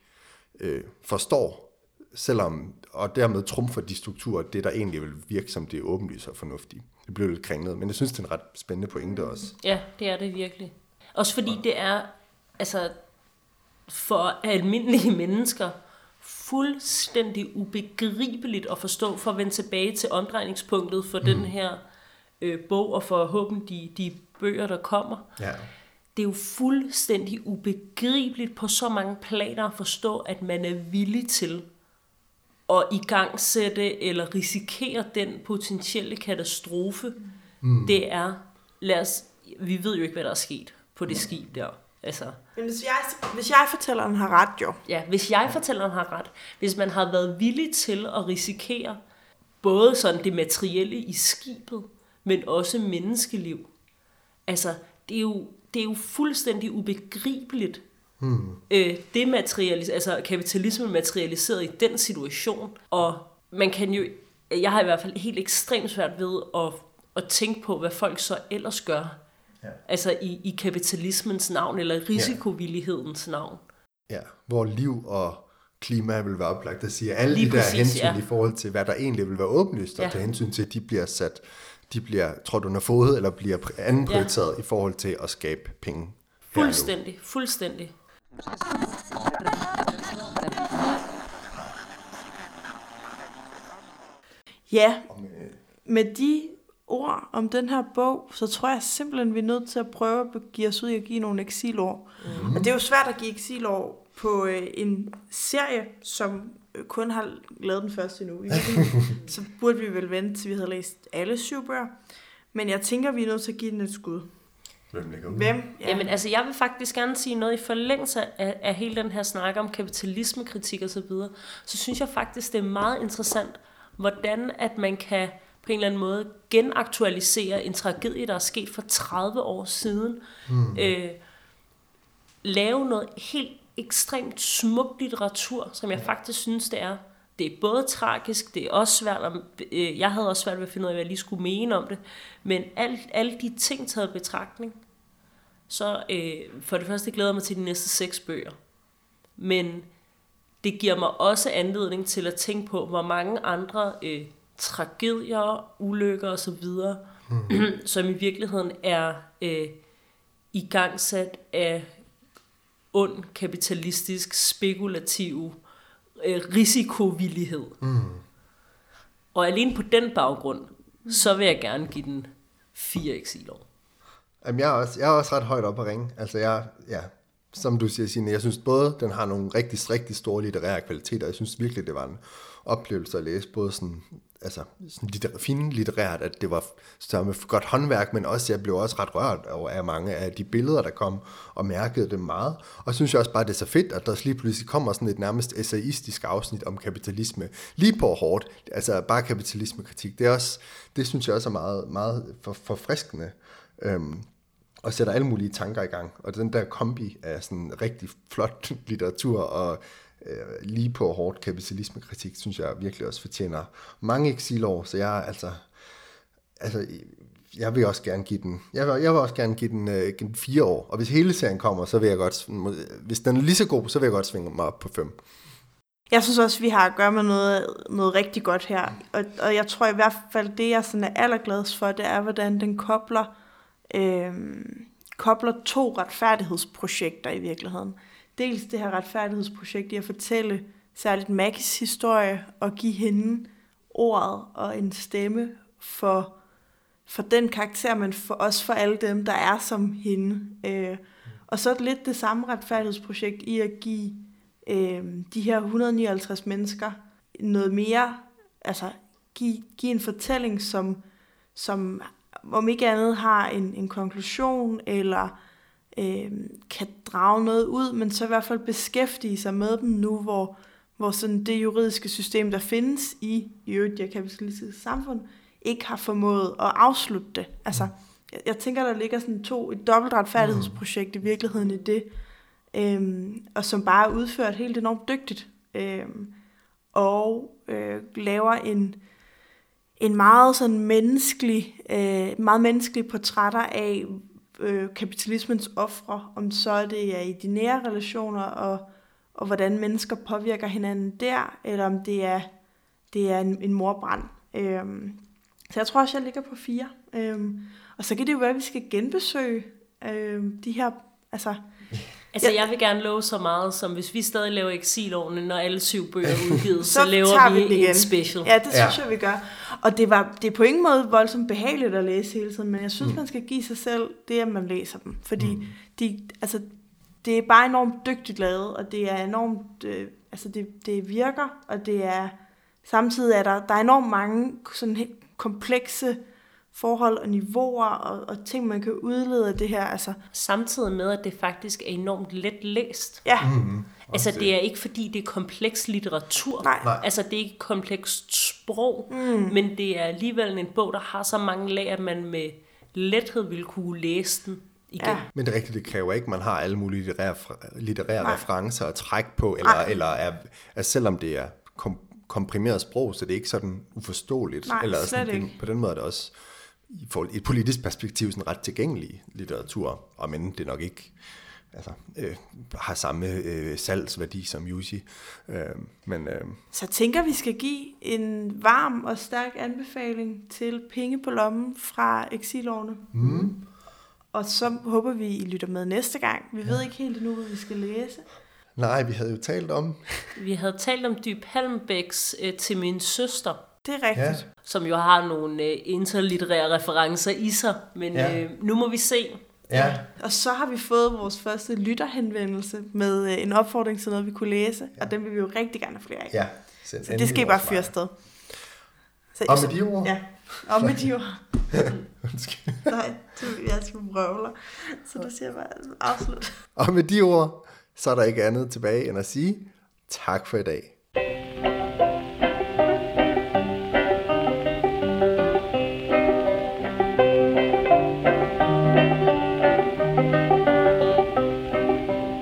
øh, forstår, selvom, og dermed trumfer de strukturer, det der egentlig vil virke som det åbenlyse og fornuftige. Det blev lidt kringlet, men jeg synes, det er en ret spændende pointe også. Ja, det er det virkelig. Også fordi det er, altså, for almindelige mennesker, fuldstændig ubegribeligt at forstå, for at vende tilbage til omdrejningspunktet for mm. den her øh, bog, og forhåbentlig de, de bøger, der kommer. Ja. Det er jo fuldstændig ubegribeligt på så mange planer at forstå, at man er villig til at igangsætte eller risikere den potentielle katastrofe. Mm. Det er, lad os, vi ved jo ikke, hvad der er sket på det skib der. Altså, Men hvis jeg, hvis jeg fortælleren har ret jo, ja, hvis jeg fortæller, har ret, hvis man har været villig til at risikere både sådan det materielle i skibet, men også menneskeliv. Altså, det er jo, det er jo fuldstændig ubegribeligt, hmm. øh, det materialis- altså kapitalisme materialiseret i den situation. Og man kan jo, jeg har i hvert fald helt ekstremt svært ved at, at tænke på, hvad folk så ellers gør. Ja. Altså i, i kapitalismens navn, eller risikovillighedens navn. Ja, hvor liv og klima vil være oplagt at sige, alle Lige de der præcis, hensyn ja. i forhold til, hvad der egentlig vil være åbenlyst, og Ja. tage hensyn til, at de bliver sat, de bliver trådt under fod, eller bliver pr- anden prioriteret i forhold til at skabe penge. Fuldstændig, fuldstændig. Ja, med de ord om den her bog, så tror jeg simpelthen, vi er nødt til at prøve at give os ud i at give nogle eksilår. Mm. Og det er jo svært at give eksilår på øh, en serie, som øh, kun har lavet den første nu. Så burde vi vel vente, til vi havde læst alle syv bøger. Men jeg tænker, vi er nødt til at give den et skud. Hvem lægger ud? Hvem? Ja. Jamen altså, jeg vil faktisk gerne sige noget i forlængelse af, af hele den her snak om kapitalismekritik og så videre. Så synes jeg faktisk, det er meget interessant, hvordan at man kan på en eller anden måde genaktualisere en tragedie, der er sket for 30 år siden. Hmm. Øh, lave noget helt ekstremt smukt litteratur, som jeg faktisk synes, det er. Det er både tragisk, det er også svært, at, øh, jeg havde også svært ved at finde ud af, hvad jeg lige skulle mene om det, men alt, alle de ting taget i betragtning, så øh, for det første glæder jeg mig til de næste seks bøger. Men det giver mig også anledning til at tænke på, hvor mange andre øh, tragedier, ulykker osv., mm. som i virkeligheden er øh, igangsat af ond, kapitalistisk, spekulativ øh, risikovillighed. Mm. Og alene på den baggrund, så vil jeg gerne give den fire eksilår. Jamen, jeg er, også, jeg er også ret højt op at ringe. Altså, jeg, ja, som du siger, Signe, jeg synes både, den har nogle rigtig, rigtig store litterære kvaliteter. Jeg synes virkelig, det var en oplevelse at læse, både sådan, altså, sådan litter, fine litterært, at det var så med godt håndværk, men også, jeg blev også ret rørt over af mange af de billeder, der kom, og mærkede det meget. Og synes jeg også bare, det er så fedt, at der lige pludselig kommer sådan et nærmest essayistisk afsnit om kapitalisme, lige på hårdt, altså bare kapitalismekritik. Det, er også, det synes jeg også er meget, meget for, forfriskende. Øhm, og sætter alle mulige tanker i gang. Og den der kombi af sådan rigtig flot litteratur og øh, lige på hårdt kapitalismekritik, synes jeg virkelig også fortjener mange eksilår. Så jeg altså, altså jeg vil også gerne give den, jeg vil, jeg vil også gerne give den, øh, give den fire år. Og hvis hele serien kommer, så vil jeg godt, hvis den er lige så god, så vil jeg godt svinge mig op på fem. Jeg synes også, vi har at gøre med noget, noget rigtig godt her. Og, og jeg tror i hvert fald, det jeg sådan er allergladest for, det er, hvordan den kobler, øh, kobler to retfærdighedsprojekter i virkeligheden. Dels det her retfærdighedsprojekt i at fortælle særligt Maggies historie og give hende ordet og en stemme for, for den karakter, men for, også for alle dem, der er som hende. Øh, og så lidt det samme retfærdighedsprojekt i at give øh, de her 159 mennesker noget mere, altså give, give en fortælling, som, som om ikke andet har en, en konklusion, eller øh, kan drage noget ud, men så i hvert fald beskæftige sig med dem nu, hvor, hvor sådan det juridiske system, der findes i, i øvrigt det kapitalistiske samfund, ikke har formået at afslutte det. Altså, jeg, jeg tænker, der ligger sådan to, et dobbelt retfærdighedsprojekt i virkeligheden i det, øhm, og som bare er udført helt enormt dygtigt, øhm, og øh, laver en, en meget sådan menneskelig, øh, meget menneskelige portrætter af øh, kapitalismens ofre, om så det er i de nære relationer, og, og hvordan mennesker påvirker hinanden der, eller om det er, det er en, en morbrand. Øh, så jeg tror også, jeg ligger på fire. Øh, og så kan det jo være, at vi skal genbesøge øh, de her, altså Altså, jeg vil gerne love så meget, som hvis vi stadig laver eksilårene, når alle syv bøger er udgivet, så, Så laver vi vi, en special. Ja, det synes Ja. jeg, vi gør. Og det, var, det er på ingen måde voldsomt behageligt at læse hele tiden, men jeg synes, mm. man skal give sig selv det, at man læser dem. Fordi mm. de, altså, det er bare enormt dygtigt lavet, og det er enormt, øh, altså det, det virker, og det er, samtidig er der, der er enormt mange sådan helt komplekse forhold og niveauer og, og ting, man kan udlede af det her. Altså, Samtidig med, at det faktisk er enormt let læst. ja, Mm-hmm. Altså, det er ikke fordi, det er kompleks litteratur. Nej. Nej. Altså, det er ikke komplekst sprog, mm. men det er alligevel en bog, der har så mange lag, at man med lethed vil kunne læse den igen. Ja. Men det er rigtigt, det kræver ikke, at man har alle mulige litterære, litterære Nej. referencer at trække på, eller, eller er, altså selvom det er kom, komprimeret sprog, så det er ikke sådan uforståeligt. Nej, eller slet sådan, ikke. Det, på den måde er det også i et politisk perspektiv sådan ret tilgængelig litteratur, og men det er nok ikke altså, øh, har samme øh, salgsværdi som Yuji. Øh, men øh, Så jeg tænker, vi skal give en varm og stærk anbefaling til Penge på lommen fra eksilårene. mm. Og så håber vi, I lytter med næste gang. Vi ved ikke helt endnu, hvad vi skal læse. nej, vi havde jo talt om, Vi havde talt om Dyb Halmbæks øh, til min søster, Det er rigtigt. Ja. som jo har nogle øh, interlitterære referencer i sig, men Ja. øh, nu må vi se. ja, Og så har vi fået vores første lytterhenvendelse med øh, en opfordring til noget, vi kunne læse. Ja. Og den vil vi jo rigtig gerne have flere af. ja. Send Så det skal I bare fyre afsted. Så, Og med de ord, Ja, og med de ord. Undskyld. Nej, det jeg skal brøvler. Så der siger jeg bare afslut. og med de ord, så er der ikke andet tilbage end at sige tak for i dag.